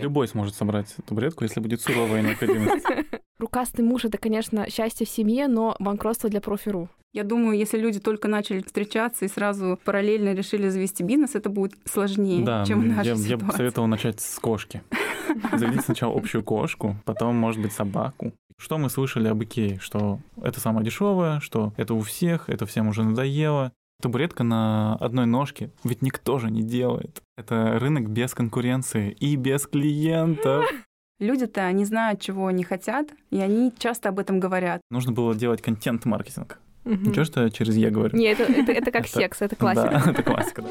Любой сможет собрать табуретку, если будет суровая необходимость. Рукастый муж — это, конечно, счастье в семье, но банкротство для профи.ру. Я думаю, если люди только начали встречаться и сразу параллельно решили завести бизнес, это будет сложнее, да, чем наша я, ситуация. я бы посоветовал начать с кошки. Заведите сначала общую кошку, потом, может быть, собаку. Что мы слышали об Икее? Что это самое дешевое, что это у всех, это всем уже надоело. Табуретка на одной ножке, ведь никто же не делает. Это рынок без конкуренции и без клиентов. Люди-то не знают, чего они хотят, и они часто об этом говорят. Нужно было делать контент-маркетинг. Мгм. Ничего, что я через «я» говорю? Не, это, это, это как Это- секс, это классика. Да, это классика. да.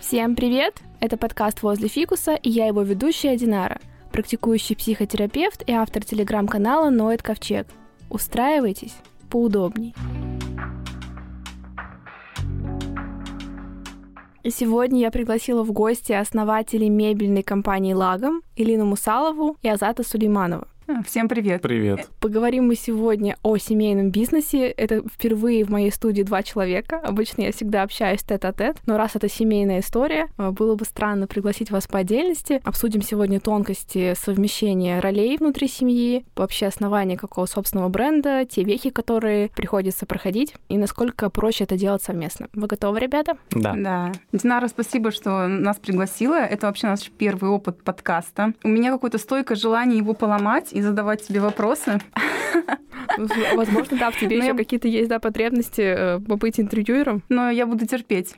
Всем привет! Это подкаст «Возле фикуса» и я его ведущая Динара, практикующий психотерапевт и автор телеграм-канала «Ноет Ковчег». Устраивайтесь поудобней. И сегодня я пригласила в гости основателей мебельной компании «Лагом» Илину Мусалову и Азата Сулейманова. А, Всем привет. Привет. Поговорим мы сегодня о семейном бизнесе. Это впервые в моей студии два человека. Обычно я всегда общаюсь тет-а-тет, но раз это семейная история, э, было бы странно пригласить вас по отдельности. Обсудим сегодня тонкости совмещения ролей внутри семьи, вообще основания какого собственного бренда, те вехи, которые приходится проходить, и насколько проще это делать совместно. Вы готовы, ребята? Да. Да. Динара, спасибо, что нас пригласила. Это вообще наш первый опыт подкаста. У меня какое-то стойкое желание его поломать и задавать тебе вопросы. Возможно, да, в тебе Ну, еще какие-то есть да, потребности э, побыть интервьюером. Но я буду терпеть.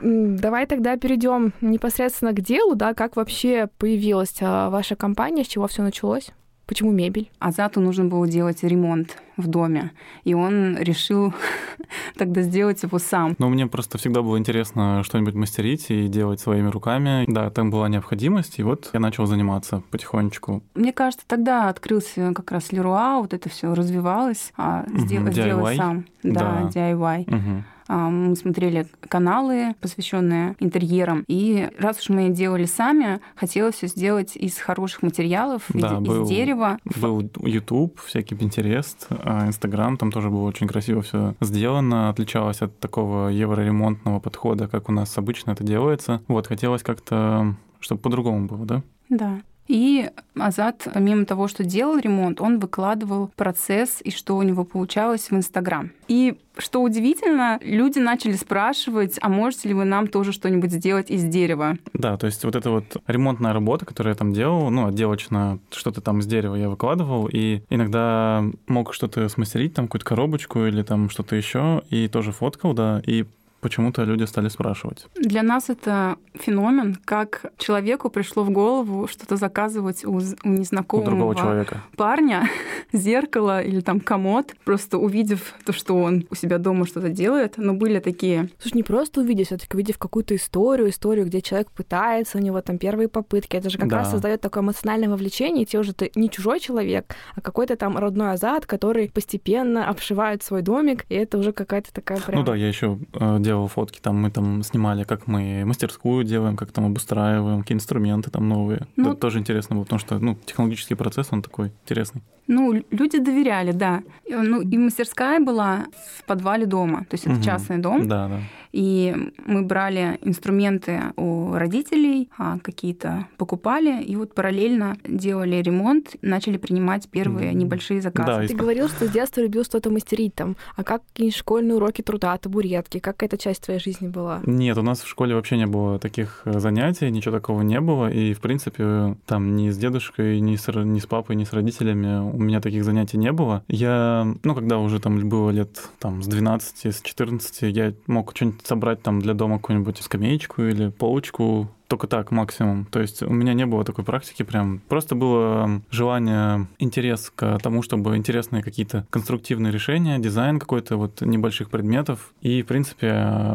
Давай тогда перейдем непосредственно к делу, да, как вообще появилась а, ваша компания, с чего все началось? Почему мебель? Азату нужно было делать ремонт в доме, и он решил тогда сделать его сам. Ну, мне просто всегда было интересно что-нибудь мастерить и делать своими руками. Да, там была необходимость, и вот я начал заниматься потихонечку. Мне кажется, тогда открылся как раз Леруа, вот это все развивалось, а, сдел- Мгм, сделать DIY. сам. Да, Да. DIY. Мгм. А, Мы смотрели каналы, посвященные интерьерам. И раз уж мы делали сами, хотелось все сделать из хороших материалов, из- Да, из, был- дерева. Был YouTube, всякий Pinterest, а Инстаграм, там тоже было очень красиво все сделано, отличалось от такого евроремонтного подхода, как у нас обычно это делается. Вот, хотелось как-то, чтобы по-другому было, да? Да. И Азат, помимо того, что делал ремонт, он выкладывал процесс и что у него получалось в Инстаграм. И что удивительно, люди начали спрашивать, а можете ли вы нам тоже что-нибудь сделать из дерева? Да, то есть вот эта вот ремонтная работа, которую я там делал, ну, отделочно что-то там с дерева я выкладывал, и иногда мог что-то смастерить, там какую-то коробочку или там что-то еще, и тоже фоткал, да, и почему-то люди стали спрашивать. Для нас это феномен, как человеку пришло в голову что-то заказывать у, у У незнакомого другого человека. парня зеркало или там комод, просто увидев то, что он у себя дома что-то делает. Но были такие Слушай, не просто увидев, все таки увидев какую-то историю, историю, где человек пытается, у него там первые попытки. Это же как Да. раз создает такое эмоциональное вовлечение, и тебе уже ты не чужой человек, а какой-то там родной азат, который постепенно обшивает свой домик, и это уже какая-то такая прям... Ну да, я еще делал фотки, там мы там снимали, как мы мастерскую делаем, как там обустраиваем, какие инструменты там новые. Ну, Это тоже интересно было, потому что, ну, технологический процесс, он такой интересный. Ну, лю- люди доверяли, да. И, Ну, и мастерская была в подвале дома, то есть это Мгм. частный дом. Да, да. И мы брали инструменты у родителей, а какие-то покупали, и вот параллельно делали ремонт, начали принимать первые небольшие заказы. Да, Ты и- говорил, что с детства любил что-то мастерить там. А как какие школьные уроки труда, табуретки? Как эта часть твоей жизни была? Нет, у нас в школе вообще не было таких э, занятий, ничего такого не было. И, в принципе, там ни с дедушкой, ни с, ни с папой, ни с родителями у меня таких занятий не было. Я, ну, когда уже там было лет там, с 12, с 14, я мог что-нибудь собрать там для дома какую-нибудь скамеечку или полочку, только так максимум. То есть у меня не было такой практики прям. Просто было желание, интерес к тому, чтобы интересные какие-то конструктивные решения, дизайн какой-то вот небольших предметов и, в принципе,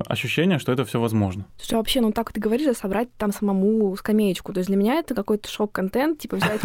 ощущение, что это все возможно. Слушай, а вообще, ну так ты говоришь, а собрать там самому скамеечку. То есть для меня это какой-то шок-контент, типа взять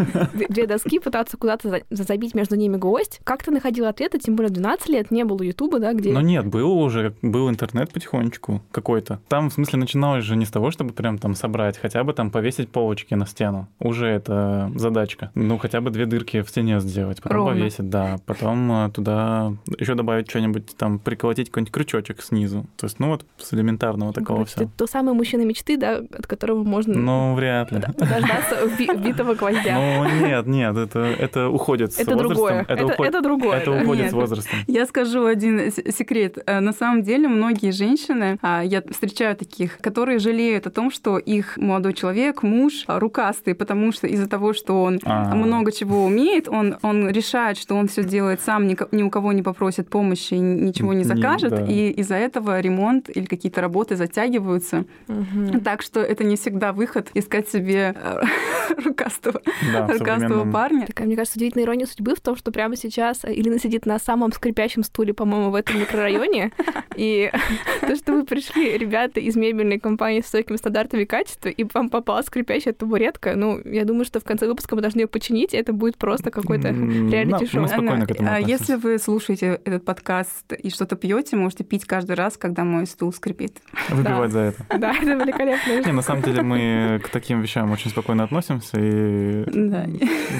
две- доски, пытаться куда-то за- забить между ними гвоздь. Как ты находил ответы? Тем более в 12 лет не было Ютуба, да, где... Но нет, был уже, был интернет потихонечку какой-то. Там, в смысле, начиналось же не с того, чтобы прям там собрать собрать, хотя бы там повесить полочки на стену. Уже это задачка. Ну, хотя бы две дырки в стене сделать, потом Ровно. повесить, да. Потом э, туда еще добавить что-нибудь, там, приколотить какой-нибудь крючочек снизу. То есть, ну, вот с элементарного такого Короче, все. ты тот самый мужчина мечты, да, от которого можно Ну, вряд ли. дождаться убитого гвоздя. Ну, нет, нет, это, это уходит с Это возрастом. другое. Это, Это уход- это другое. это уходит Нет. с возрастом. Я скажу один секрет. Э, На самом деле многие женщины, а, я встречаю таких, которые жалеют о том, что их молодой человек, муж а, рукастый, потому что из-за того, что он А. много чего умеет, он, он решает, что он все делает сам, ни, ни у кого не попросит помощи, ничего не Не- закажет, да. и из-за этого ремонт или какие-то работы затягиваются. Мгм. Так что это не всегда выход искать себе э, рукастого, Да, рукастого парня. Такая, мне кажется, удивительная ирония судьбы в том, что прямо сейчас Ирина сидит на самом скрипящем стуле, по-моему, в этом микрорайоне. И то, что вы пришли, ребята из мебельной компании с высокими стандартами качества, и вам попала скрипящая табуретка, ну, я думаю, что в конце выпуска мы должны ее починить, и это будет просто какой-то М, реалити-шоу. Мы спокойно к этому А если вы слушаете этот подкаст и что-то пьете, можете пить каждый раз, когда мой стул скрипит. Выпивать за это. Да, это великолепно. Не, на самом деле мы к таким вещам очень спокойно относимся и Да.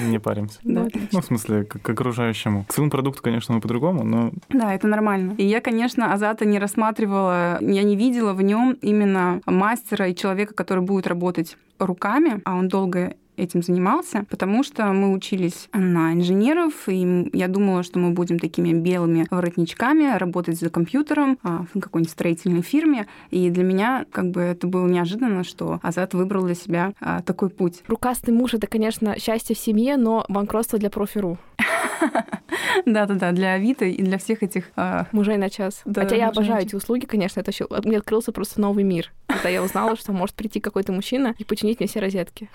не паримся. Да. Ну, в смысле, к, к окружающему. К своему продукту, конечно, мы по-другому, но Да, это нормально. И я, конечно, Азата не рассматривала, я не видела в нем именно мастера и человека, который будет работать руками, а он долго этим занимался, потому что мы учились на инженеров, и я думала, что мы будем такими белыми воротничками, работать за компьютером а, в какой-нибудь строительной фирме. И для меня как бы это было неожиданно, что Азат выбрал для себя а, такой путь. Рукастый муж — это, конечно, счастье в семье, но банкротство для профи.ру. Да-да-да, для Авито и для всех этих а, Мужей на час. Хотя я обожаю эти услуги, конечно, это. Мне открылся просто новый мир, когда я узнала, что может прийти какой-то мужчина и починить мне все розетки.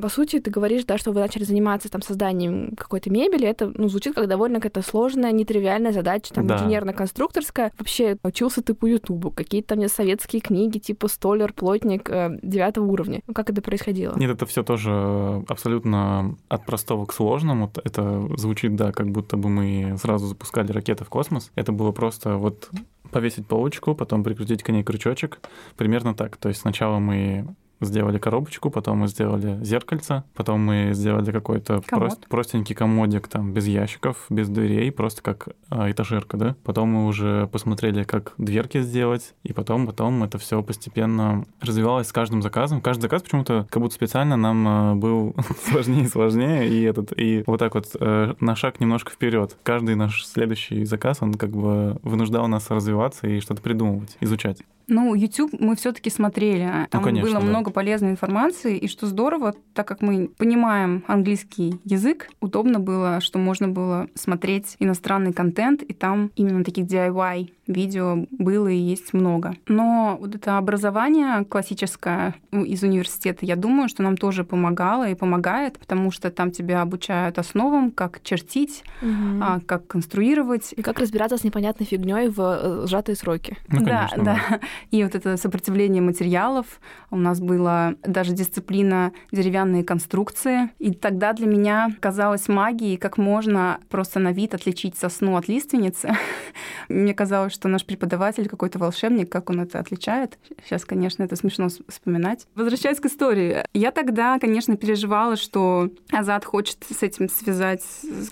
По сути, ты говоришь, да, что вы начали заниматься там созданием какой-то мебели. Это ну, звучит как довольно какая-то сложная, нетривиальная задача, там, Да. инженерно-конструкторская. Вообще, учился ты по Ютубу, какие-то там мне советские книги, типа «Столер», «Плотник» э, девятого уровня. Ну, как это происходило? нет, это все тоже абсолютно от простого к сложному. Это звучит, да, как будто бы мы сразу запускали ракеты в космос. Это было просто вот повесить полочку, потом прикрутить к ней крючочек. Примерно так. То есть сначала мы сделали коробочку, потом мы сделали зеркальце, потом мы сделали какой-то прост- простенький комодик там без ящиков, без дверей, просто как а, этажерка, да. Потом мы уже посмотрели, как дверки сделать, и потом, потом это все постепенно развивалось с каждым заказом. Каждый заказ почему-то как будто специально нам а, был сложнее и сложнее, и этот и вот так вот э, на шаг немножко вперед. Каждый наш следующий заказ, он как бы вынуждал нас развиваться и что-то придумывать, изучать. Ну, YouTube мы все-таки смотрели. Там конечно, было да. много полезной информации. И что здорово, так как мы понимаем английский язык, удобно было, что можно было смотреть иностранный контент, и там именно таких DIY видео было и есть много. Но вот это образование классическое ну, из университета, я думаю, что нам тоже помогало и помогает, потому что там тебя обучают основам, как чертить, а, как конструировать, И как разбираться с непонятной фигней в э, сжатые сроки. Ну, да, конечно, да. И вот это сопротивление материалов. У нас была даже дисциплина деревянные конструкции. И тогда для меня казалось магией, как можно просто на вид отличить сосну от лиственницы. Мне казалось, что наш преподаватель какой-то волшебник, как он это отличает. Сейчас, конечно, это смешно вспоминать. Возвращаясь к истории. Я тогда, конечно, переживала, что Азат хочет с этим связать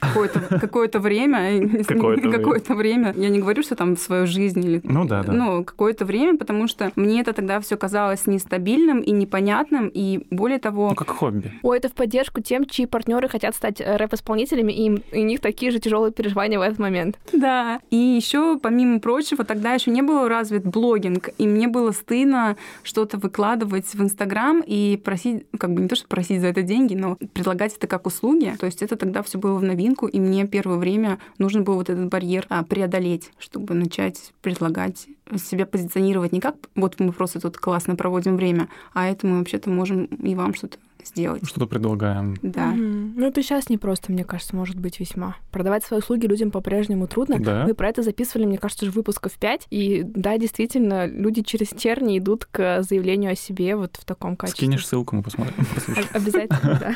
какое-то. Какое-то время. Какое-то время. Я не говорю, что там свою жизнь или Ну да, да. ну, какое-то время, потому что мне это тогда все казалось нестабильным и непонятным, и более того, Ну, как хобби. Ой, это в поддержку тем, чьи партнеры хотят стать э, рэп-исполнителями, и, им- и у них такие же тяжелые переживания в этот момент. да. И еще, помимо прочего, тогда еще не был развит блогинг, и мне было стыдно что-то выкладывать в Инстаграм и просить, как бы не то, что просить за это деньги, но предлагать это как услуги. То есть это тогда все было в новинку, и мне первое время нужно было вот этот барьер а, преодолеть, чтобы начать предлагать себя позиционировать не как вот мы просто тут классно проводим время, а это мы вообще-то можем и вам что-то сделать. Что-то предлагаем. Да. Мгм. Ну, это сейчас не просто, мне кажется, может быть весьма. Продавать свои услуги людям по-прежнему трудно. Да. Мы про это записывали, мне кажется, уже выпусков 5. И да, действительно, люди через терни идут к заявлению о себе вот в таком качестве. Скинешь ссылку, мы посмотрим. Обязательно, да.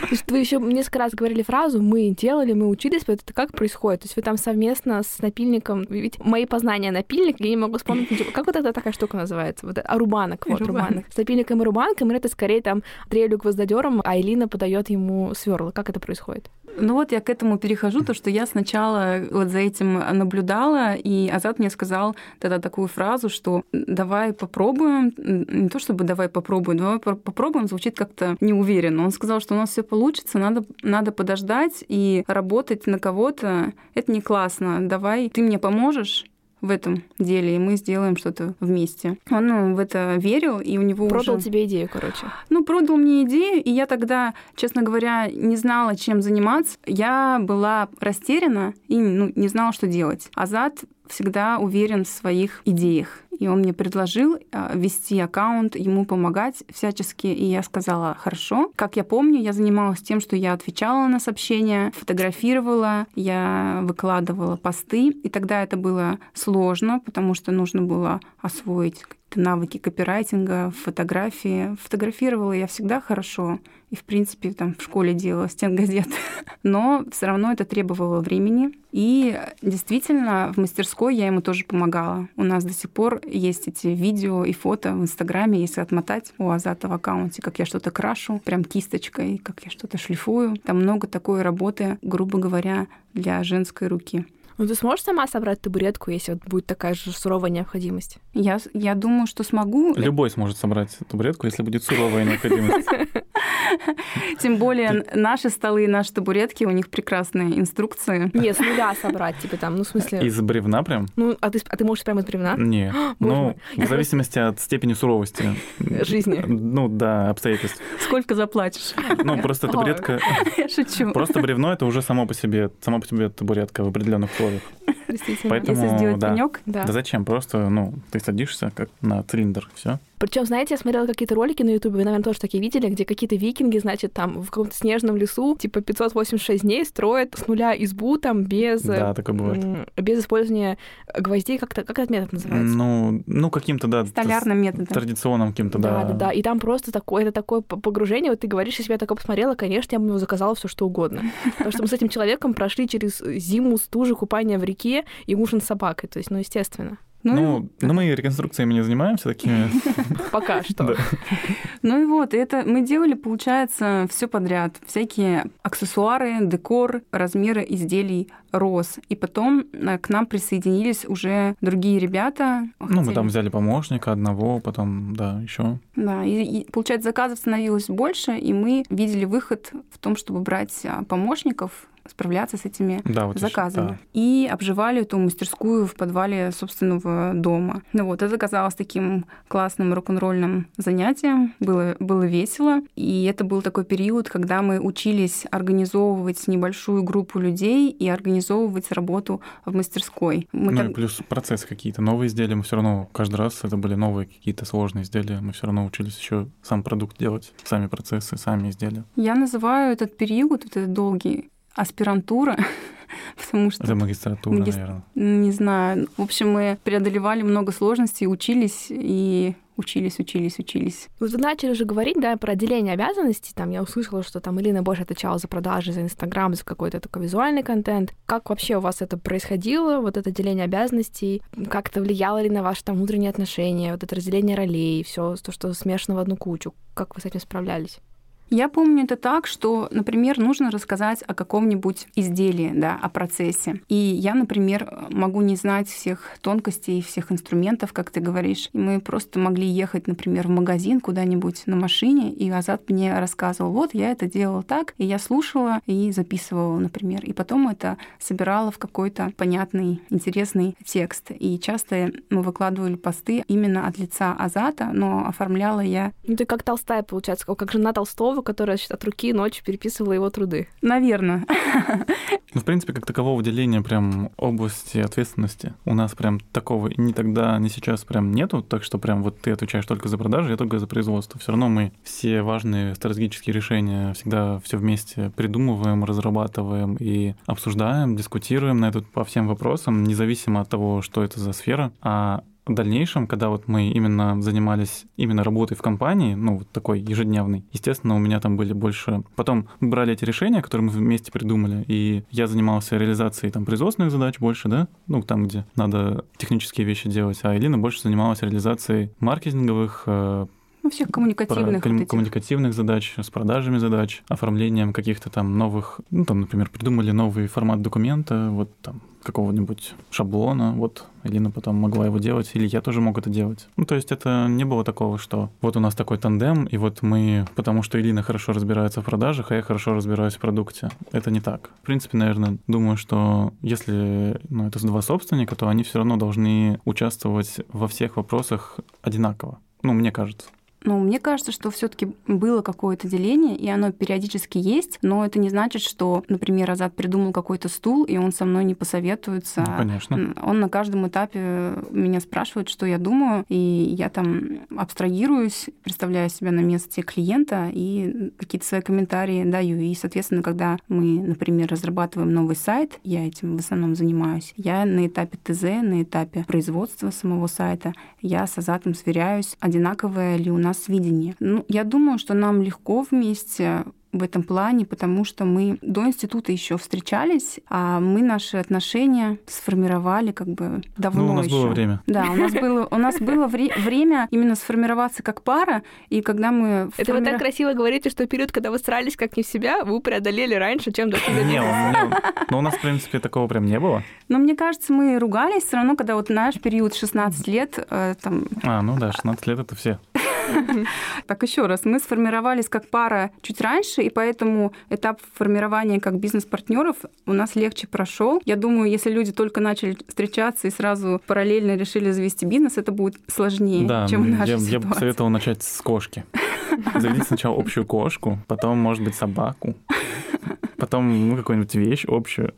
То есть вы еще несколько раз говорили фразу «мы делали, мы учились», вот это как происходит? То есть вы там совместно с напильником, ведь мои познания напильник, я не могу вспомнить, ничего. как вот эта такая штука называется? Вот это- а, рубанок, вот, Рубанок. С напильником и рубанком, это скорее там дрелью гвоздодером, а Элина подает ему сверла. Как это происходит? Ну вот я к этому перехожу, то, что я сначала вот за этим наблюдала, и Азат мне сказал тогда такую фразу, что давай попробуем, не то чтобы давай попробуем, давай по- попробуем, звучит как-то неуверенно. Он сказал, что у нас все получится, надо, надо подождать и работать на кого-то. Это не классно. Давай, ты мне поможешь в этом деле, и мы сделаем что-то вместе. Он ну, в это верил, и у него Продал уже... тебе идею, короче. Ну, продал мне идею, и я тогда, честно говоря, не знала, чем заниматься. Я была растеряна и ну, не знала, что делать. Азат всегда уверен в своих идеях. И он мне предложил а, вести аккаунт, ему помогать всячески. И я сказала, хорошо. Как я помню, я занималась тем, что я отвечала на сообщения, фотографировала, я выкладывала посты. И тогда это было сложно, потому что нужно было освоить навыки копирайтинга, фотографии. Фотографировала я всегда хорошо. И, в принципе, там в школе делала стенгазет. Но все равно это требовало времени. И действительно, в мастерской я ему тоже помогала. У нас до сих пор есть эти видео и фото в Инстаграме, если отмотать у Азата в аккаунте, как я что-то крашу, прям кисточкой, как я что-то шлифую. Там много такой работы, грубо говоря, для женской руки. Ну, ты сможешь сама собрать табуретку, если вот будет такая же суровая необходимость? Я, я думаю, что смогу. Любой сможет собрать табуретку, если будет суровая необходимость. Тем более наши столы и наши табуретки, у них прекрасные инструкции. Нет, с нуля собрать, типа там, ну, в смысле... Из бревна прям? Ну, а ты, а ты можешь прямо из бревна? Не. Боже Ну, в зависимости от степени суровости. Жизни. Ну, да, обстоятельств. Сколько заплатишь? Ну, просто табуретка... Я шучу. Просто бревно это уже само по себе, само по себе табуретка в определенных условиях. Действительно. Поэтому, Если сделать да. пенек, Да. Да зачем? Просто, ну, ты садишься как на цилиндр, все. Причем, знаете, я смотрела какие-то ролики на Ютубе, вы, наверное, тоже такие видели, где какие-то викинги, значит, там в каком-то снежном лесу, типа 586 дней строят с нуля избу там без, э, Да, такое бывает. без использования гвоздей, как-то, как этот метод называется? Ну, ну каким-то, да, столярным методом. традиционным каким-то, Да, да. да, да. И там просто такое, это такое погружение. Вот ты говоришь, если бы я такое посмотрела, конечно, я бы его заказала все что угодно. Потому что мы с этим человеком прошли через зиму, стужи, купание в реке и ужин с собакой. То есть, ну, естественно. Ну, ну, мы реконструкциями не занимаемся такими. Пока что. Ну и вот, это мы делали, получается, все подряд. Всякие аксессуары, декор, размеры изделий рос. И потом э, к нам присоединились уже другие ребята. Ну, мы там взяли помощника одного, потом, да, еще. Да, и, и, получается, заказов становилось больше, и мы видели выход в том, чтобы брать а, помощников, справляться с этими Да, вот заказами. да. И обживали эту мастерскую в подвале собственного дома. Ну вот, это казалось таким классным рок-н-ролльным занятием. Было, было весело. И это был такой период, когда мы учились организовывать небольшую группу людей и организовывать работу в мастерской. Мы Ну так- и плюс процессы какие-то, новые изделия, мы все равно каждый раз это были новые какие-то сложные изделия, мы все равно учились еще сам продукт делать, сами процессы, сами изделия. Я называю этот период, вот этот долгий, аспирантура, потому что Это магистратура, Магис- наверное. Не знаю. В общем, мы преодолевали много сложностей, учились и учились, учились, учились. Вот вы начали уже говорить, да, про деление обязанностей. Там я услышала, что там Илина больше отвечала за продажи, за Инстаграм, за какой-то такой визуальный контент. Как вообще у вас это происходило, вот это деление обязанностей? Как это влияло ли на ваши там внутренние отношения, вот это разделение ролей, все то, что смешано в одну кучу? Как вы с этим справлялись? Я помню это так, что, например, нужно рассказать о каком-нибудь изделии, да, о процессе. И я, например, могу не знать всех тонкостей, всех инструментов, как ты говоришь. И мы просто могли ехать, например, в магазин куда-нибудь на машине, и Азат мне рассказывал, вот, я это делала так, и я слушала и записывала, например. И потом это собирала в какой-то понятный, интересный текст. И часто мы выкладывали посты именно от лица Азата, но оформляла я Ну, ты как Толстая, получается, как жена Толстого, которая значит, от руки ночью переписывала его труды. Наверное. Ну, в принципе, как такового деления прям области ответственности у нас прям такого ни тогда, ни сейчас прям нету, так что прям вот ты отвечаешь только за продажи, я только за производство. Все равно мы все важные стратегические решения всегда все вместе придумываем, разрабатываем и обсуждаем, дискутируем на этот по всем вопросам, независимо от того, что это за сфера. А в дальнейшем, когда вот мы именно занимались именно работой в компании, ну, вот такой ежедневный, естественно, у меня там были больше... Потом мы брали эти решения, которые мы вместе придумали, и я занимался реализацией там производственных задач больше, да, ну, там, где надо технические вещи делать, а Элина больше занималась реализацией маркетинговых э, ну, всех коммуникативных, про, вот коммуникативных задач, с продажами задач, оформлением каких-то там новых, ну, там, например, придумали новый формат документа, вот там какого-нибудь шаблона, вот Элина потом могла его делать, или я тоже мог это делать. Ну, то есть это не было такого, что вот у нас такой тандем, и вот мы, потому что Элина хорошо разбирается в продажах, а я хорошо разбираюсь в продукте. Это не так. В принципе, наверное, думаю, что если ну, это два собственника, то они все равно должны участвовать во всех вопросах одинаково. Ну, мне кажется. Ну, мне кажется, что все-таки было какое-то деление, и оно периодически есть, но это не значит, что, например, Азат придумал какой-то стул, и он со мной не посоветуется. Ну, конечно. Он на каждом этапе меня спрашивает, что я думаю, и я там абстрагируюсь, представляю себя на месте клиента и какие-то свои комментарии даю. И, соответственно, когда мы, например, разрабатываем новый сайт, я этим в основном занимаюсь, я на этапе ТЗ, на этапе производства самого сайта, я с Азатом сверяюсь, одинаковое ли у нас нас видение. Ну, я думаю, что нам легко вместе в этом плане, потому что мы до института еще встречались, а мы наши отношения сформировали как бы давно ну, у нас еще. было время. Да, у нас было, у нас было вре- время именно сформироваться как пара, и когда мы... Это вы так красиво говорите, что период, когда вы старались как не в себя, вы преодолели раньше, чем до Не, но у нас, в принципе, такого прям не было. Но мне кажется, мы ругались все равно, когда вот наш период 16 лет, э, там... А, ну да, 16 лет это все. Так еще раз, мы сформировались как пара чуть раньше, и поэтому этап формирования как бизнес-партнеров у нас легче прошел. Я думаю, если люди только начали встречаться и сразу параллельно решили завести бизнес, это будет сложнее, да, чем наша я, ситуация. я бы советовал начать с кошки. Заведите сначала общую кошку, потом, может быть, собаку. Потом, ну, какую-нибудь вещь общую.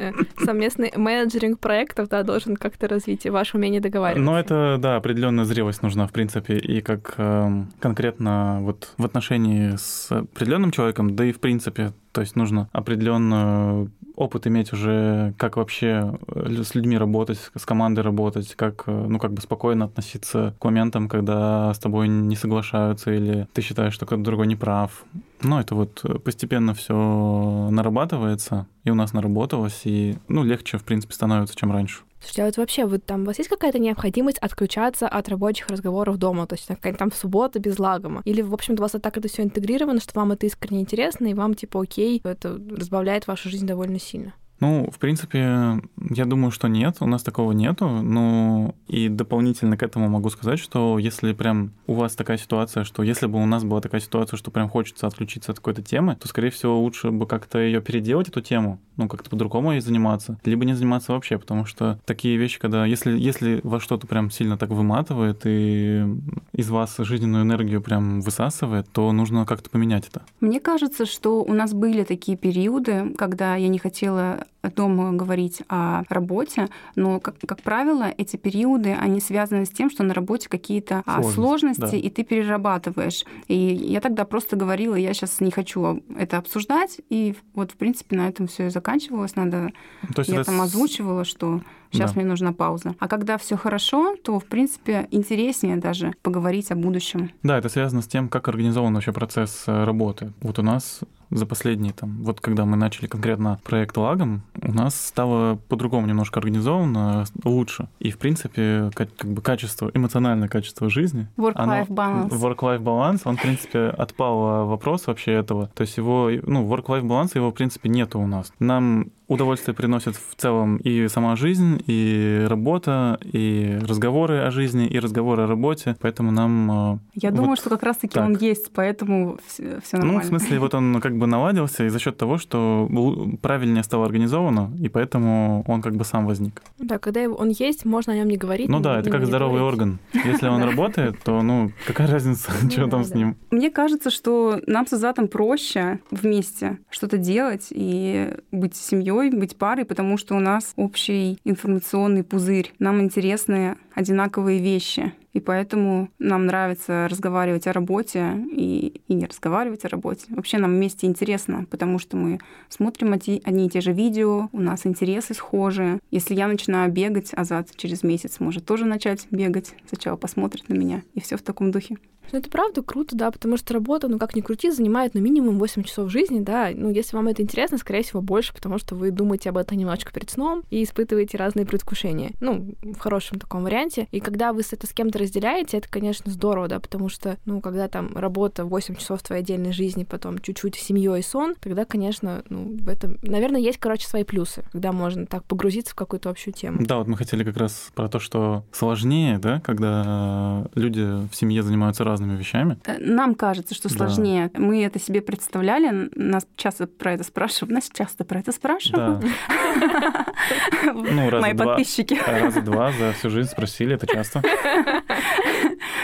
Э, совместный менеджеринг проектов, да, должен как-то развить ваше умение договариваться. Ну, это, да, определенная зрелость нужна, в принципе, и как э, конкретно вот в отношении с определенным человеком, да и в принципе, то есть нужно определенную опыт иметь уже, как вообще э, с людьми работать, с командой работать, как, э, ну, как бы спокойно относиться к моментам, когда с тобой не соглашаются или ты считаешь, что кто-то другой не прав. Ну, это вот постепенно все нарабатывается, и у нас наработалось, и, ну, легче, в принципе, становится, чем раньше. Слушайте, а вот вообще, вот там у вас есть какая-то необходимость отключаться от рабочих разговоров дома? То есть какая-то там суббота без лагома? Или, в общем-то, у вас так это все интегрировано, что вам это искренне интересно, и вам, типа, окей, это разбавляет вашу жизнь довольно сильно? Ну, в принципе, я думаю, что нет, у нас такого нету. Ну, и дополнительно к этому могу сказать, что если прям у вас такая ситуация, что если бы у нас была такая ситуация, что прям хочется отключиться от какой-то темы, то, скорее всего, лучше бы как-то ее переделать, эту тему, ну, как-то по-другому ей заниматься, либо не заниматься вообще, потому что такие вещи, когда, если, если вас что-то прям сильно так выматывает и из вас жизненную энергию прям высасывает, то нужно как-то поменять это. Мне кажется, что у нас были такие периоды, когда я не хотела дома говорить о работе, но, как, как правило, эти периоды, они связаны с тем, что на работе какие-то а, сложности, сложности да. и ты перерабатываешь. И я тогда просто говорила, я сейчас не хочу это обсуждать, и вот, в принципе, на этом все и заканчивалось. Надо, То есть я это... там озвучивала, что сейчас да. мне нужна пауза. А когда все хорошо, то, в принципе, интереснее даже поговорить о будущем. Да, это связано с тем, как организован вообще процесс э, работы. Вот у нас за последние, там, вот когда мы начали конкретно проект Лагом, у нас стало по-другому немножко организовано, лучше. И, в принципе, как, как бы качество, эмоциональное качество жизни. Work-life balance. Work-life balance, он, в принципе, отпал вопрос вообще этого. То есть его, ну, work-life balance, его, в принципе, нету у нас. Нам удовольствие приносит в целом и сама жизнь, и работа, и разговоры о жизни, и разговоры о работе. Поэтому нам... Э, Я вот думаю, что как раз-таки так. он есть, поэтому все, все нормально. Ну, в смысле, вот он как бы наладился, и за счет того, что правильнее стало организовано, и поэтому он как бы сам возник. Да, когда он есть, можно о нем не говорить. Ну да, это как здоровый говорить. орган. Если он работает, то, ну, какая разница, что там с ним? Мне кажется, что нам с Азатом проще вместе что-то делать и быть семьей, быть парой, потому что у нас общий информационный пузырь. Нам интересны одинаковые вещи. И поэтому нам нравится разговаривать о работе и, и не разговаривать о работе. Вообще нам вместе интересно, потому что мы смотрим одни и те же видео, у нас интересы схожи. Если я начинаю бегать, Азат через месяц может тоже начать бегать. Сначала посмотрит на меня, и все в таком духе. Ну, это правда круто, да, потому что работа, ну, как ни крути, занимает, ну, минимум 8 часов жизни, да. Ну, если вам это интересно, скорее всего, больше, потому что вы думаете об этом немножечко перед сном и испытываете разные предвкушения. Ну, в хорошем таком варианте. И когда вы это с кем-то разделяете, это, конечно, здорово, да, потому что, ну, когда там работа 8 часов твоей отдельной жизни, потом чуть-чуть семьей и сон, тогда, конечно, ну, в этом, наверное, есть, короче, свои плюсы, когда можно так погрузиться в какую-то общую тему. Да, вот мы хотели как раз про то, что сложнее, да, когда люди в семье занимаются разными вещами. Э, нам кажется, что сложнее. Да. Мы это себе представляли, нас часто про это спрашивают, нас часто про это спрашивают. Ну, Мои подписчики. Раза два за всю жизнь спросили, это часто.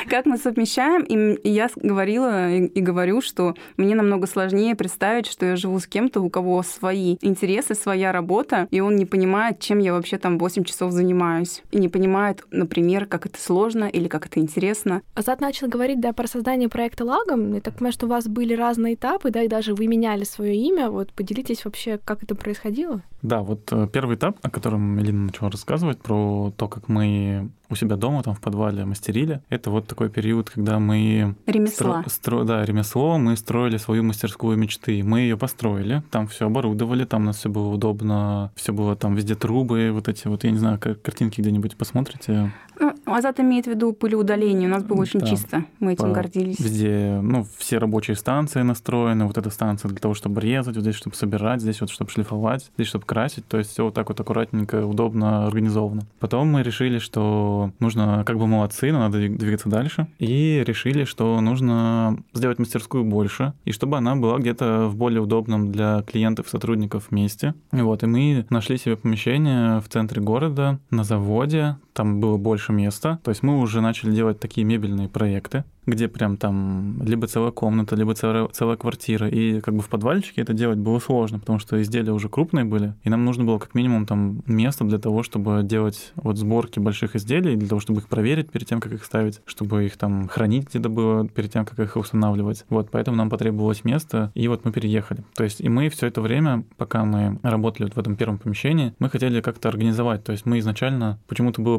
Как мы совмещаем? И я говорила и говорю, что мне намного сложнее представить, что я живу с кем-то, у кого свои интересы, своя работа, и он не понимает, чем я вообще там 8 часов занимаюсь. И не понимает, например, как это сложно или как это интересно. Азат начал говорить, да, про создание проекта Лагом. Я так понимаю, что у вас были разные этапы, да, и даже вы меняли свое имя. Вот поделитесь вообще, как это происходило? Да, вот э, первый этап, о котором Элина начала рассказывать, про то, как мы у себя дома, там в подвале мастерили. Это вот такой период, когда мы... Ремесло. Стро... Стро... Да, ремесло. Мы строили свою мастерскую мечты. Мы ее построили, там все оборудовали, там у нас все было удобно, все было там везде трубы, вот эти вот, я не знаю, картинки где-нибудь посмотрите. Ну, Азат имеет в виду пылеудаление. У нас было очень да, чисто. Мы этим по... гордились. Везде, ну, все рабочие станции настроены. Вот эта станция для того, чтобы резать, вот здесь, чтобы собирать, здесь вот, чтобы шлифовать, здесь, чтобы красить. То есть все вот так вот аккуратненько, удобно, организовано. Потом мы решили, что нужно, как бы молодцы, но надо двигаться дальше. И решили, что нужно сделать мастерскую больше, и чтобы она была где-то в более удобном для клиентов, сотрудников месте. Вот, и мы нашли себе помещение в центре города, на заводе. Там было больше места. То есть мы уже начали делать такие мебельные проекты где прям там либо целая комната, либо целая, целая квартира. И как бы в подвальчике это делать было сложно, потому что изделия уже крупные были, и нам нужно было как минимум там место для того, чтобы делать вот сборки больших изделий, для того, чтобы их проверить перед тем, как их ставить, чтобы их там хранить где-то было перед тем, как их устанавливать. Вот, поэтому нам потребовалось место, и вот мы переехали. То есть и мы все это время, пока мы работали вот в этом первом помещении, мы хотели как-то организовать. То есть мы изначально почему-то было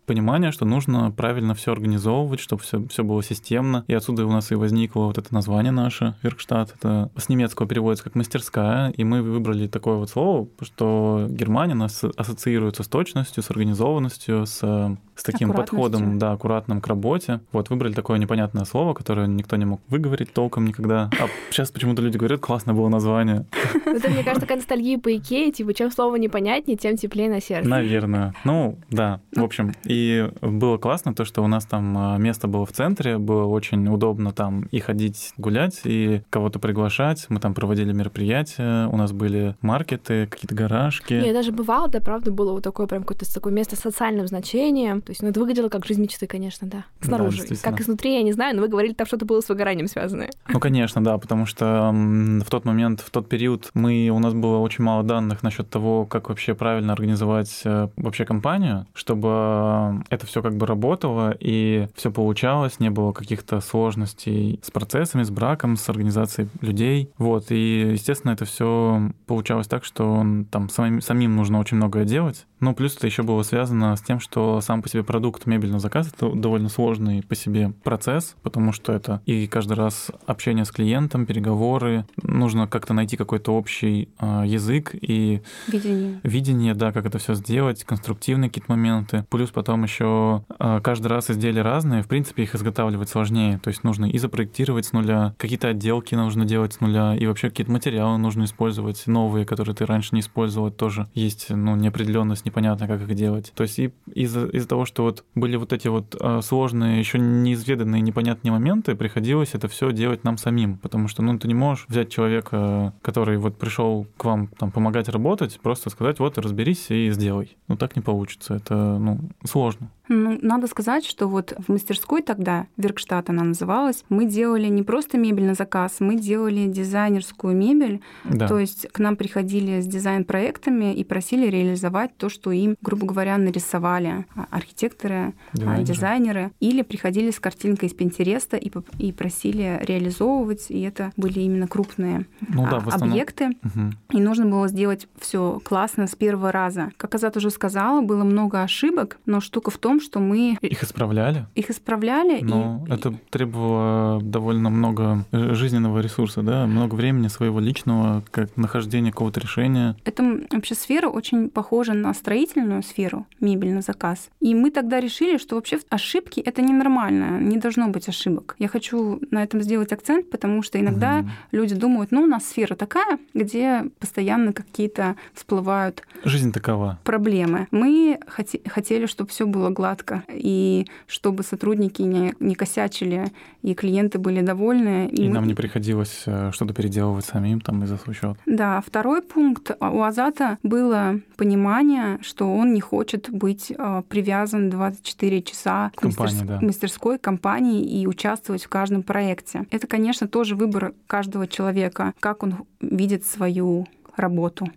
понимание, что нужно правильно все организовывать, чтобы все, все было системно. И отсюда у нас и возникло вот это название наше, Веркштадт. Это с немецкого переводится как мастерская. И мы выбрали такое вот слово, что Германия нас ассоциируется с точностью, с организованностью, с с таким подходом, да, аккуратным к работе. Вот, выбрали такое непонятное слово, которое никто не мог выговорить толком никогда. А сейчас почему-то люди говорят, классное было название. Это, мне кажется, такая ностальгия по Икее, типа, чем слово непонятнее, тем теплее на сердце. Наверное. Ну, да, в общем. И было классно то, что у нас там а, место было в центре, было очень удобно там и ходить гулять, и кого-то приглашать. Мы там проводили мероприятия, у нас были маркеты, какие-то гаражки. Я даже бывала, да, правда, было вот такое прям какое-то такое место с социальным значением. То есть, ну, это выглядело как жизнь мечты, конечно, да. Снаружи. Да, как изнутри, я не знаю, но вы говорили, там что-то было с выгоранием связанное. Ну, конечно, да, потому что в тот момент, в тот период мы, у нас было очень мало данных насчет того, как вообще правильно организовать э, вообще компанию, чтобы это все как бы работало и все получалось, не было каких-то сложностей с процессами, с браком, с организацией людей. Вот, и, естественно, это все получалось так, что там самим, самим нужно очень многое делать. Ну, плюс это еще было связано с тем, что сам по себе продукт мебельного заказа это довольно сложный по себе процесс, потому что это и каждый раз общение с клиентом, переговоры, нужно как-то найти какой-то общий э, язык и видение. видение, да, как это все сделать, конструктивные какие-то моменты. Плюс потом потом еще а, каждый раз изделия разные, в принципе, их изготавливать сложнее. То есть нужно и запроектировать с нуля, какие-то отделки нужно делать с нуля, и вообще какие-то материалы нужно использовать, новые, которые ты раньше не использовал, тоже есть ну, неопределенность, непонятно, как их делать. То есть и из-за из того, что вот были вот эти вот а, сложные, еще неизведанные, непонятные моменты, приходилось это все делать нам самим, потому что ну, ты не можешь взять человека, который вот пришел к вам там, помогать работать, просто сказать, вот, разберись и сделай. Ну, так не получится. Это ну, сложно сложно. Ну, надо сказать, что вот в мастерской тогда, Веркштадт она называлась, мы делали не просто мебель на заказ, мы делали дизайнерскую мебель. Да. То есть к нам приходили с дизайн-проектами и просили реализовать то, что им, грубо говоря, нарисовали архитекторы, дизайнеры, дизайнеры или приходили с картинкой из Пинтереста и, и просили реализовывать, и это были именно крупные ну, да, объекты. Угу. И нужно было сделать все классно с первого раза. Как Азат уже сказала, было много ошибок, но штука в том, что мы... Их исправляли? Их исправляли. Но и... это требовало довольно много жизненного ресурса, да, много времени своего личного, как нахождение какого-то решения. Это вообще сфера очень похожа на строительную сферу, мебель на заказ. И мы тогда решили, что вообще ошибки — это ненормально, не должно быть ошибок. Я хочу на этом сделать акцент, потому что иногда угу. люди думают, ну, у нас сфера такая, где постоянно какие-то всплывают... Жизнь такова. Проблемы. Мы хотели, чтобы все было гладко и чтобы сотрудники не, не косячили, и клиенты были довольны. И, и мы... нам не приходилось э, что-то переделывать самим там из-за счет. Да, второй пункт. У Азата было понимание, что он не хочет быть э, привязан 24 часа к компании, мастерс... да. мастерской компании и участвовать в каждом проекте. Это, конечно, тоже выбор каждого человека, как он видит свою работу.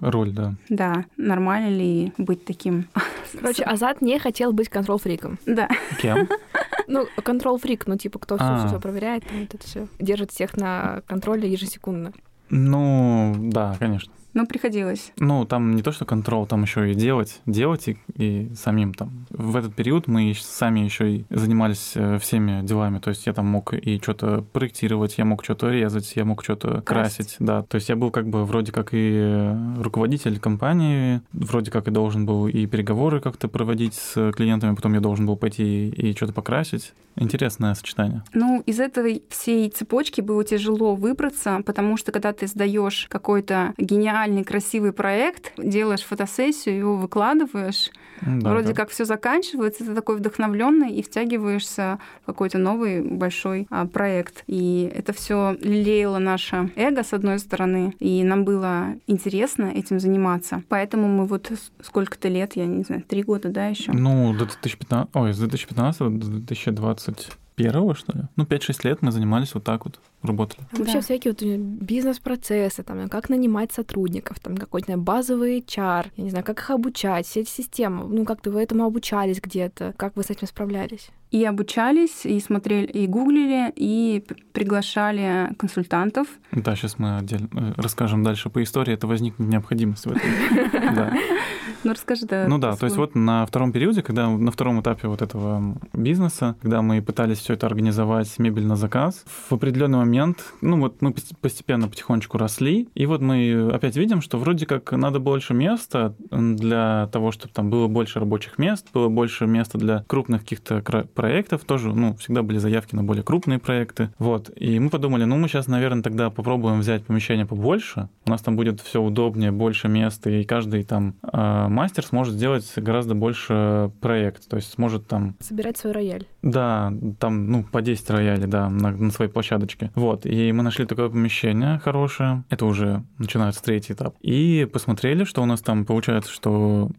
Роль, да. Да, нормально ли быть таким? Короче, Азат не хотел быть контрол-фриком. Да. Кем? Ну, контрол-фрик, ну, типа, кто все, все проверяет, там, это все. Держит всех на контроле ежесекундно. Ну, да, конечно. Ну, приходилось. Ну, там не то, что контрол, там еще и делать, делать и, и самим там. В этот период мы сами еще и занимались э, всеми делами. То есть я там мог и что-то проектировать, я мог что-то резать, я мог что-то красить. красить, да. То есть я был как бы вроде как и руководитель компании, вроде как и должен был и переговоры как-то проводить с клиентами, потом я должен был пойти и что-то покрасить. Интересное сочетание. Ну, из этой всей цепочки было тяжело выбраться, потому что когда ты сдаешь какой-то гениальный, красивый проект, делаешь фотосессию, его выкладываешь, да, вроде да. как все заканчивается, ты такой вдохновленный и втягиваешься в какой-то новый большой а, проект. И это все лелеяло наше эго, с одной стороны, и нам было интересно этим заниматься. Поэтому мы вот сколько-то лет, я не знаю, три года, да, еще? Ну, до 2015, ой, с 2015 до 2020 21 что ли? Ну, 5-6 лет мы занимались вот так вот, работали. А вообще да. всякие вот бизнес-процессы, там, как нанимать сотрудников, там, какой-то базовый HR, я не знаю, как их обучать, все эти системы, ну, как-то вы этому обучались где-то, как вы с этим справлялись? И обучались, и смотрели, и гуглили, и приглашали консультантов. Да, сейчас мы отдельно э, расскажем дальше по истории, это возникнет необходимость в этом. Ну, расскажи, да. Ну да, то есть вот на втором периоде, когда на втором этапе вот этого бизнеса, когда мы пытались все это организовать мебель на заказ, в определенный момент, ну вот мы постепенно потихонечку росли, и вот мы опять видим, что вроде как надо больше места для того, чтобы там было больше рабочих мест, было больше места для крупных каких-то проектов, тоже, ну, всегда были заявки на более крупные проекты, вот, и мы подумали, ну, мы сейчас, наверное, тогда попробуем взять помещение побольше, у нас там будет все удобнее, больше места, и каждый там а, мастер сможет сделать гораздо больше проект, то есть сможет там... Собирать свой рояль. Да, там, ну, по 10 роялей, да, на, на своей площадочке. Вот, и мы нашли такое помещение хорошее, это уже начинается третий этап, и посмотрели, что у нас там получается, что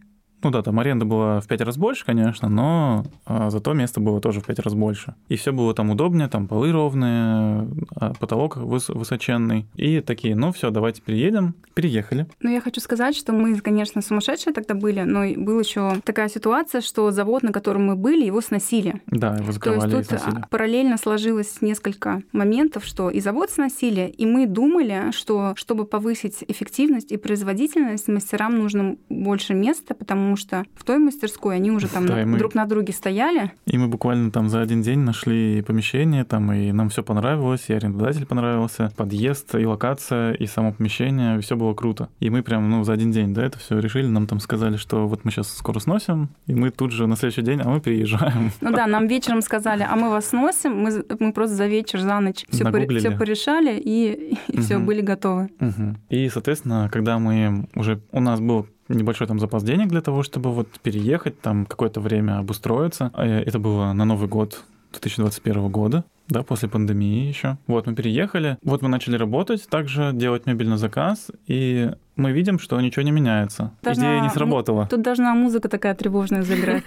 ну да, там аренда была в пять раз больше, конечно, но а, зато место было тоже в пять раз больше. И все было там удобнее, там полы ровные, а потолок выс- высоченный. И такие, ну все, давайте переедем. Переехали. Ну, я хочу сказать, что мы, конечно, сумасшедшие тогда были, но была еще такая ситуация, что завод, на котором мы были, его сносили. Да, его закрывали То есть тут сносили. параллельно сложилось несколько моментов, что и завод сносили, и мы думали, что чтобы повысить эффективность и производительность, мастерам нужно больше места, потому что в той мастерской они уже там Да, и мы- друг на друге стояли. И мы буквально там за один день нашли помещение, там и нам все понравилось, и арендодатель понравился, подъезд, и локация, и само помещение, все было круто. И мы прям, ну, за один день, да, это все решили, нам там сказали, что вот мы сейчас скоро сносим, и мы тут же на следующий день, а мы переезжаем. Ну да, нам вечером сказали, а мы вас сносим, мы, мы просто за вечер, за ночь все, Нагуглили. порешали и, все Мгм. были готовы. Мгм. И, соответственно, когда мы уже... У нас был небольшой там запас денег для того, чтобы вот переехать, там какое-то время обустроиться. Э, Это было на Новый год 2021 года, да, после пандемии еще. Вот мы переехали, вот мы начали работать, также делать мебель на заказ, и мы видим, что ничего не меняется. Должна- Идея не сработала. Тут должна музыка такая тревожная заиграть.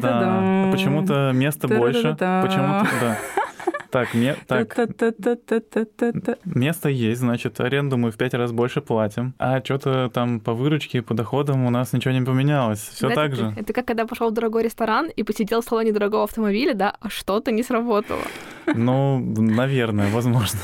Да, почему-то места больше, почему-то, да. Так, ме- так. Место есть, значит, аренду мы в пять раз больше платим. А что-то там по выручке, по доходам у нас ничего не поменялось. Все Знаете, так же. Это как когда пошел в дорогой ресторан и посидел в салоне дорогого автомобиля, да, а что-то не сработало. Ну, наверное, возможно.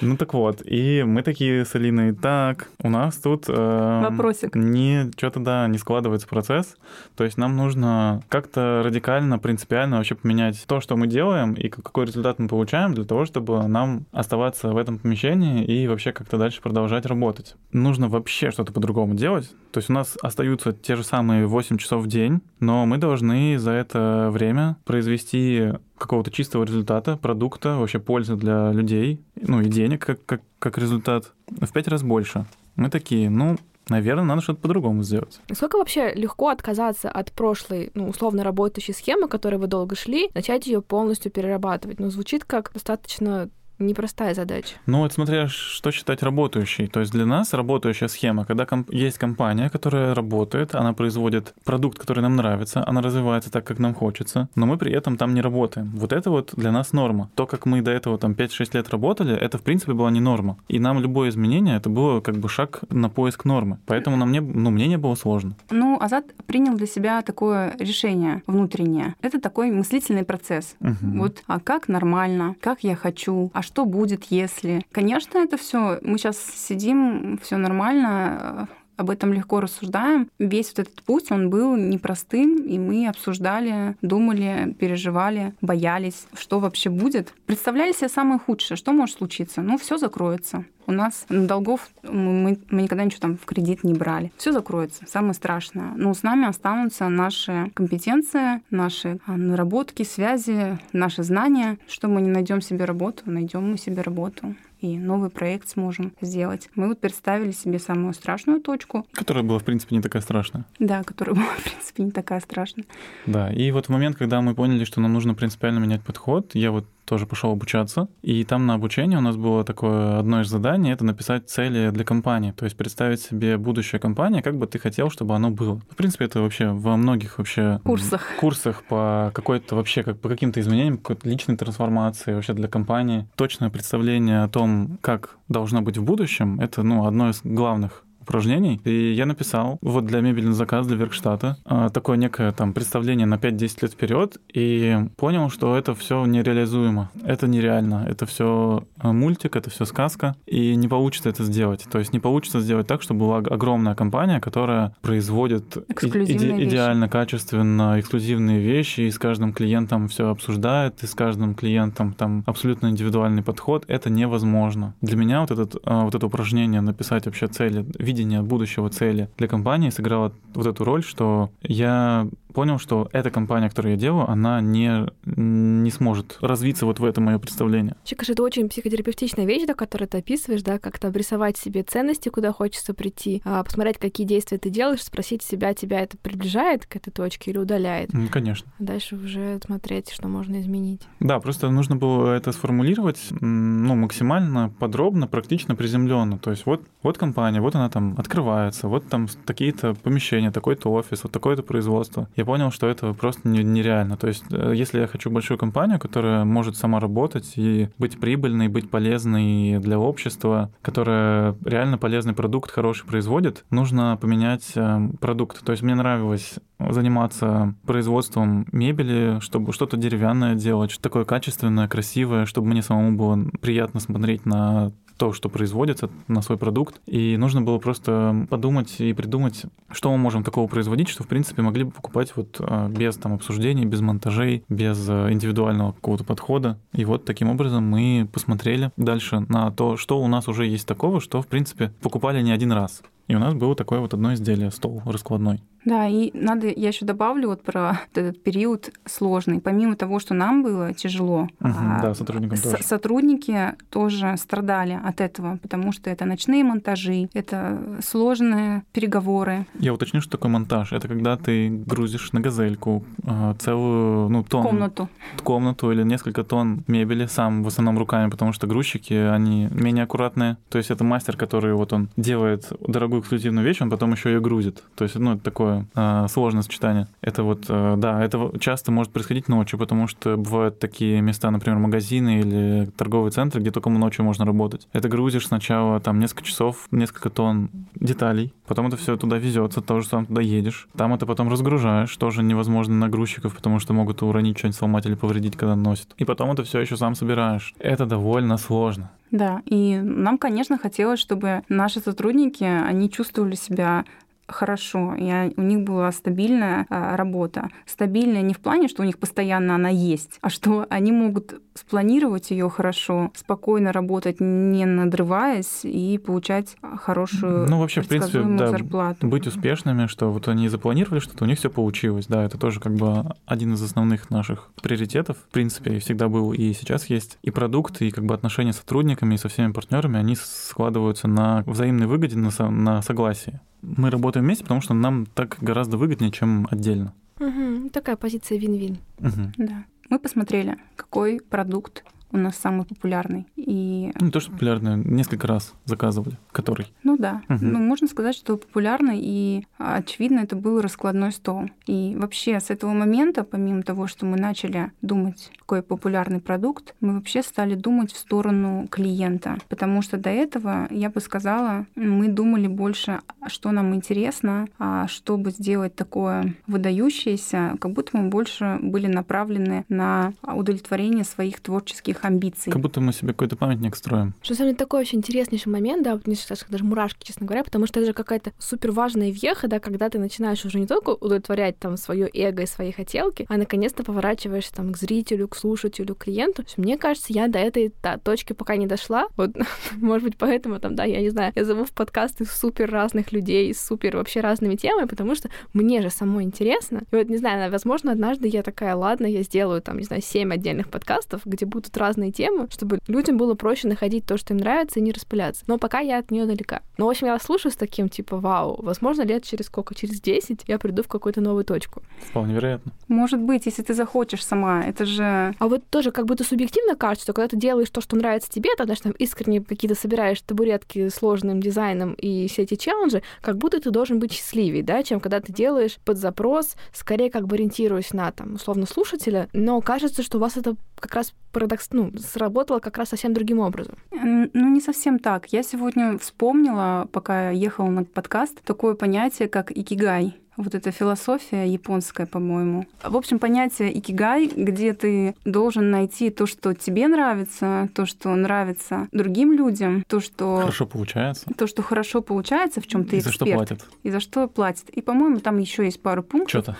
Ну так вот, и мы такие с Алиной, так, у нас тут... э, Вопросик. Не, что-то, да, не складывается процесс. То есть нам нужно как-то радикально, принципиально вообще поменять то, что мы делаем, и какой результат мы получаем, для того, чтобы нам оставаться в этом помещении и вообще как-то дальше продолжать работать. Нужно вообще что-то по-другому делать. То есть у нас остаются те же самые 8 часов в день, но мы должны за это время произвести какого-то чистого результата, продукта, вообще пользы для людей, ну и денег как, как, как результат в пять раз больше. Мы такие, ну, наверное, надо что-то по-другому сделать. Насколько вообще легко отказаться от прошлой, ну, условно работающей схемы, которой вы долго шли, начать ее полностью перерабатывать? Ну, звучит как достаточно непростая задача. Ну, это смотря что считать работающей. То есть для нас работающая схема, когда комп- есть компания, которая работает, она производит продукт, который нам нравится, она развивается так, как нам хочется, но мы при этом там не работаем. Вот это вот для нас норма. То, как мы до этого там 5-6 лет работали, это в принципе была не норма. И нам любое изменение, это было как бы шаг на поиск нормы. Поэтому нам не, ну, мне не было сложно. Ну, Азат принял для себя такое решение внутреннее. Это такой мыслительный процесс. Мгм. Вот, а как нормально, как я хочу, а что будет, если. Конечно, это все. Мы сейчас сидим, все нормально, об этом легко рассуждаем. Весь вот этот путь, он был непростым, и мы обсуждали, думали, переживали, боялись, что вообще будет. Представляли себе самое худшее, что может случиться. Ну, все закроется. У нас долгов мы, мы никогда ничего там в кредит не брали. Все закроется, самое страшное. Но с нами останутся наши компетенции, наши а, наработки, связи, наши знания. Что мы не найдем себе работу, найдем мы себе работу и новый проект сможем сделать. Мы вот представили себе самую страшную точку, Которая была, в принципе, не такая страшная. да, которая была, в принципе, не такая страшная. Да, и вот в момент, когда мы поняли, что нам нужно принципиально менять подход, я вот тоже пошел обучаться, и там на обучении у нас было такое одно из заданий, это написать цели для компании, то есть представить себе будущее компании, как бы ты хотел, чтобы оно было. В принципе, это вообще во многих вообще Курсах. курсах по какой-то вообще, как по каким-то изменениям, какой-то личной трансформации вообще для компании. Точное представление о том, как должно быть в будущем, это, ну, одно из главных упражнений. И я написал вот для мебельный заказ для Веркштата а, такое некое там представление на 5-10 лет вперед и понял, что это все нереализуемо. Это нереально. Это все мультик, это все сказка. И не получится это сделать. То есть не получится сделать так, чтобы была огромная компания, которая производит и- Эксклюзивные вещи. идеально, качественно, эксклюзивные вещи, и с каждым клиентом все обсуждает, и с каждым клиентом там абсолютно индивидуальный подход. Это невозможно. Для меня вот, этот, а, вот это упражнение написать вообще цели, видение будущего цели для компании сыграло вот эту роль, что я понял, что эта компания, которую я делаю, она не, не сможет развиться вот в это мое представление. Кажется, это очень психотерапевтичная вещь, да, которую ты описываешь, да, как-то обрисовать себе ценности, куда хочется прийти, а, посмотреть, какие действия ты делаешь, спросить себя, тебя это приближает к этой точке или удаляет. М, Конечно. А дальше уже смотреть, что можно изменить. Да, просто нужно было это сформулировать ну, максимально подробно, практично, приземленно. То есть вот, вот компания, вот она там открывается, вот там такие-то помещения, такой-то офис, вот такое-то производство. Я понял, что это просто не- нереально. То есть э, если я хочу большую компанию, которая может сама работать и быть прибыльной, быть полезной для общества, которая реально полезный продукт хороший производит, нужно поменять э, продукт. То есть мне нравилось заниматься производством мебели, чтобы что-то деревянное делать, что такое качественное, красивое, чтобы мне самому было приятно смотреть на то, что производится на свой продукт. И нужно было просто подумать и придумать, что мы можем такого производить, что, в принципе, могли бы покупать вот а, без там обсуждений, без монтажей, без а, индивидуального какого-то подхода. И вот таким образом мы посмотрели дальше на то, что у нас уже есть такого, что, в принципе, покупали не один раз. И у нас было такое вот одно изделие, стол раскладной. Да, и надо, я еще добавлю вот про этот период сложный. Помимо того, что нам было тяжело, угу, а, да, сотрудникам с- тоже. сотрудники тоже страдали от этого, потому что это ночные монтажи, это сложные переговоры. Я уточню, что такое монтаж. Это когда ты грузишь на газельку э, целую, ну, тонну, комнату. комнату или несколько тонн мебели сам в основном руками, потому что грузчики, они менее аккуратные. То есть это мастер, который вот он делает дорогую эксклюзивную вещь, он потом еще ее грузит. То есть, ну, это такое э, сложное сочетание. Это вот, э, да, это часто может происходить ночью, потому что бывают такие места, например, магазины или торговые центры, где только ночью можно работать. Это грузишь сначала там несколько часов, несколько тонн деталей, потом это все туда везется, тоже сам туда едешь. Там это потом разгружаешь, тоже невозможно на грузчиков, потому что могут уронить что-нибудь, сломать или повредить, когда носят. И потом это все еще сам собираешь. Это довольно сложно. Да, и нам, конечно, хотелось, чтобы наши сотрудники, они чувствовали себя хорошо, и у них была стабильная а, работа. Стабильная не в плане, что у них постоянно она есть, а что они могут спланировать ее хорошо, спокойно работать, не надрываясь, и получать хорошую ну, вообще, в принципе, да, зарплату. Быть успешными, что вот они запланировали что-то, у них все получилось. Да, это тоже как бы один из основных наших приоритетов, в принципе, всегда был и сейчас есть. И продукт, и как бы отношения с сотрудниками, и со всеми партнерами, они складываются на взаимной выгоде, на, на согласии. Мы работаем вместе, потому что нам так гораздо выгоднее, чем отдельно. Угу, такая позиция вин-вин. Угу. Да. Мы посмотрели, какой продукт у нас самый популярный. И... Ну, не то, что популярный, несколько раз заказывали. Который? Ну да. Мгм. Ну, можно сказать, что популярный, и, очевидно, это был раскладной стол. И вообще с этого момента, помимо того, что мы начали думать, какой популярный продукт, мы вообще стали думать в сторону клиента. Потому что до этого, я бы сказала, мы думали больше, что нам интересно, а чтобы сделать такое выдающееся, как будто мы больше были направлены на удовлетворение своих творческих амбиций. Как будто мы себе какой-то памятник строим. Что, на самом деле, такой очень интереснейший момент, да, вот мне сейчас даже мурашки, честно говоря, потому что это же какая-то супер важная веха, да, когда ты начинаешь уже не только удовлетворять там свое эго и свои хотелки, а наконец-то поворачиваешься там к зрителю, к слушателю, к клиенту. Есть, мне кажется, я до этой да, точки пока не дошла. Вот, может быть, поэтому там, да, я не знаю, я зову в подкасты супер разных людей с супер вообще разными темами, потому что мне же самой интересно. И вот, не знаю, возможно, однажды я такая, ладно, я сделаю там, не знаю, семь отдельных подкастов, где будут разные темы, чтобы людям было проще находить то, что им нравится, и не распыляться. Но пока я от нее далека. Но, в общем, я слушаю с таким, типа, вау, возможно, лет через сколько? Через 10 я приду в какую-то новую точку. Вполне вероятно. Может быть, если ты захочешь сама, это же... А вот тоже как будто субъективно кажется, что когда ты делаешь то, что нравится тебе, то, знаешь, там искренне какие-то собираешь табуретки с сложным дизайном и все эти челленджи, как будто ты должен быть счастливее, да, чем когда ты делаешь под запрос, скорее как бы ориентируясь на, там, условно, слушателя, но кажется, что у вас это как раз парадокс, ну, сработало как раз совсем другим образом. Ну, не совсем так. Я сегодня вспомнила, пока ехала на подкаст, такое понятие, как икигай. Вот эта философия японская, по-моему. В общем, понятие икигай, где ты должен найти то, что тебе нравится, то, что нравится другим людям, то, что Хорошо получается. то, что хорошо получается, в чем ты И за что эксперт, платят? и за что платят. И, по-моему, там еще есть пару пунктов. Что-то.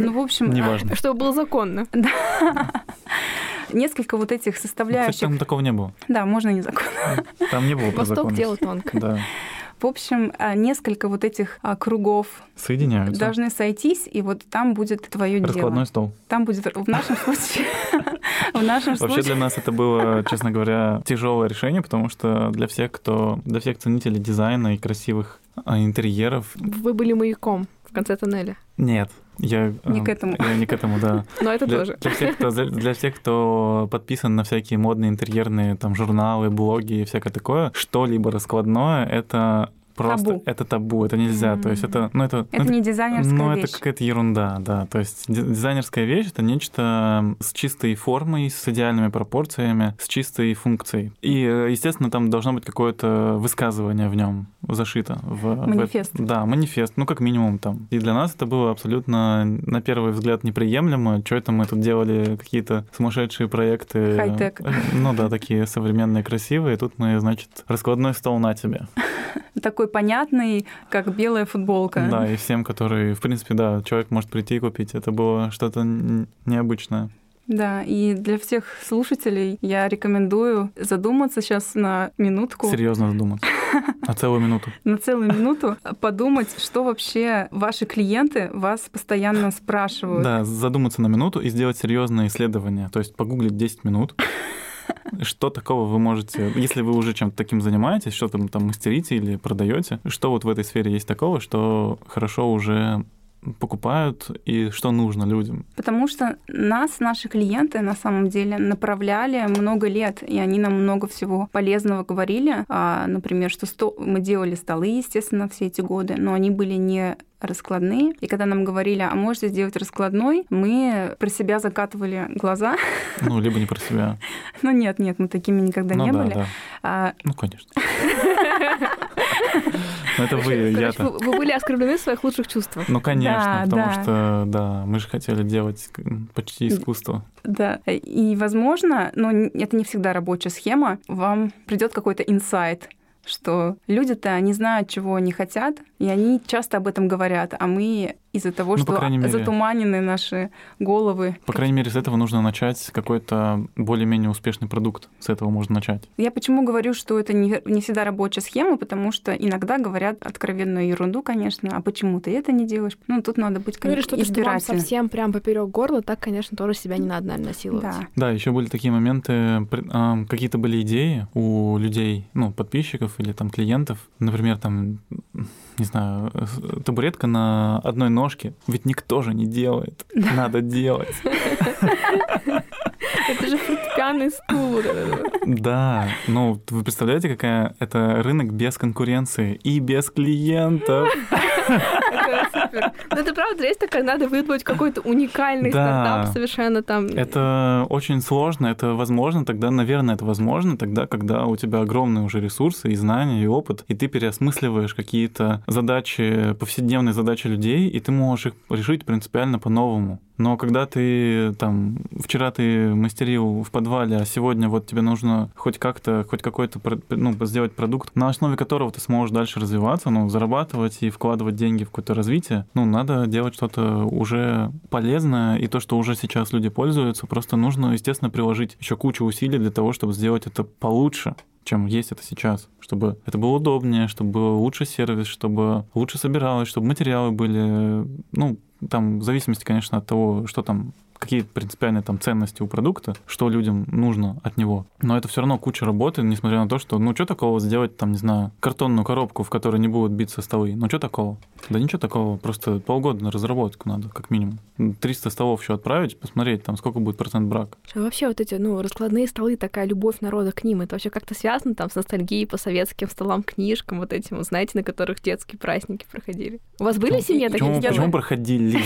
Ну, в общем, Неважно. Чтобы было законно. несколько вот этих Кстати, составляющих. там такого не было. Да, можно не закон. Там не было про Восток законность. дело тонко. Да. В общем, а, несколько вот этих а, кругов Соединяются. должны сойтись, и вот там будет твое Раскладной дело. стол. Там будет в нашем случае. В нашем Вообще для нас это было, честно говоря, тяжелое решение, потому что для всех, кто, для всех ценителей дизайна и красивых а, интерьеров, Вы были маяком в конце тоннеля. нет, я Не а, к этому. Я не к этому, да. Но это Для, тоже. для всех, кто, для, всех, кто подписан на всякие модные интерьерные там журналы, блоги и всякое такое, что-либо раскладное — это просто Табу. это табу, это нельзя. То есть это, ну это, Это ну, не дизайнерская ну, вещь. это какая-то ерунда, да. То есть ди- дизайнерская вещь это нечто с чистой формой, с идеальными пропорциями, с чистой функцией. И, э, естественно, там должно быть какое-то высказывание в нем зашито. В, в- Манифест. да, манифест, ну как минимум там. И для нас это было абсолютно на первый взгляд неприемлемо. Что это мы тут делали какие-то сумасшедшие проекты. Хай-тек. Ну да, такие современные, красивые. Тут мы, значит, раскладной стол на тебе. Такой понятный, как белая футболка. Да, и всем, которые, в принципе, да, человек может прийти и купить. Это было что-то необычное. Да, и для всех слушателей я рекомендую задуматься сейчас на минутку, Серьезно задуматься. А целую минуту. на целую минуту, подумать, что вообще ваши клиенты вас постоянно спрашивают. Да, задуматься на минуту и сделать серьезное исследование. То есть погуглить 10 минут. Что такого вы можете, если вы уже чем-то таким занимаетесь, что там, там мастерите или продаете, что вот в этой сфере есть такого, что хорошо уже покупают и что нужно людям. Потому что нас, наши клиенты, на самом деле, направляли много лет, и они нам много всего полезного говорили. А, например, что сто... мы делали столы, естественно, все эти годы, но они были не раскладные. И когда нам говорили, а можете сделать раскладной, мы про себя закатывали глаза. Ну, либо не про себя. Ну нет, нет, мы такими никогда ну не да, были. да. А, Ну, конечно. Ну, это вы, я-то. вы, были оскорблены в своих лучших чувствах. Ну, конечно, потому что, да, мы же хотели делать почти искусство. Да, и возможно, но это не всегда рабочая схема, вам придет какой-то инсайт, что люди-то не знают, чего они хотят, и они часто об этом говорят, а мы из-за того, Ну, что мере. затуманены наши головы. По крайней мере, с этого нужно начать какой-то более-менее успешный продукт. С этого можно начать. Я почему говорю, что это не, не всегда рабочая схема, потому что иногда говорят откровенную ерунду, конечно, а почему ты это не делаешь? Ну, тут надо быть, Ну или конечно, что-то, что вам совсем прям поперек горла, так, конечно, тоже себя не надо, наверное, насиловать. Да. Да, еще были такие моменты, а, какие-то были идеи у людей, ну, подписчиков или там клиентов. Например, там, не знаю, э, табуретка на одной ножке. Ведь никто же не делает. Надо делать. Это же фортепианный стул. Да, ну, вы представляете, какая это рынок без конкуренции и без клиентов. Это супер. Но это правда, есть такая, надо выдумать какой-то уникальный Да. стартап совершенно там. Это очень сложно, это возможно тогда, наверное, это возможно тогда, когда у тебя огромные уже ресурсы и знания, и опыт, и ты переосмысливаешь какие-то задачи, повседневные задачи людей, и ты можешь их решить принципиально по-новому. Но когда ты там вчера ты мастерил в подвале, а сегодня вот тебе нужно хоть как-то, хоть какой-то ну, сделать продукт, на основе которого ты сможешь дальше развиваться, ну, зарабатывать и вкладывать деньги в какое-то развитие, ну, надо делать что-то уже полезное, и то, что уже сейчас люди пользуются, просто нужно, естественно, приложить еще кучу усилий для того, чтобы сделать это получше чем есть это сейчас, чтобы это было удобнее, чтобы был лучше сервис, чтобы лучше собиралось, чтобы материалы были, ну, там, в зависимости, конечно, от того, что там какие принципиальные там ценности у продукта, что людям нужно от него. Но это все равно куча работы, несмотря на то, что, ну, что такого сделать, там, не знаю, картонную коробку, в которой не будут биться столы. Ну, что такого? Да ничего такого, просто полгода на разработку надо, как минимум. 300 столов еще отправить, посмотреть, там, сколько будет процент брак. А вообще вот эти, ну, раскладные столы, такая любовь народа к ним, это вообще как-то связано там с ностальгией по советским столам, книжкам, вот этим, знаете, на которых детские праздники проходили. У вас были в семье такие почему проходили?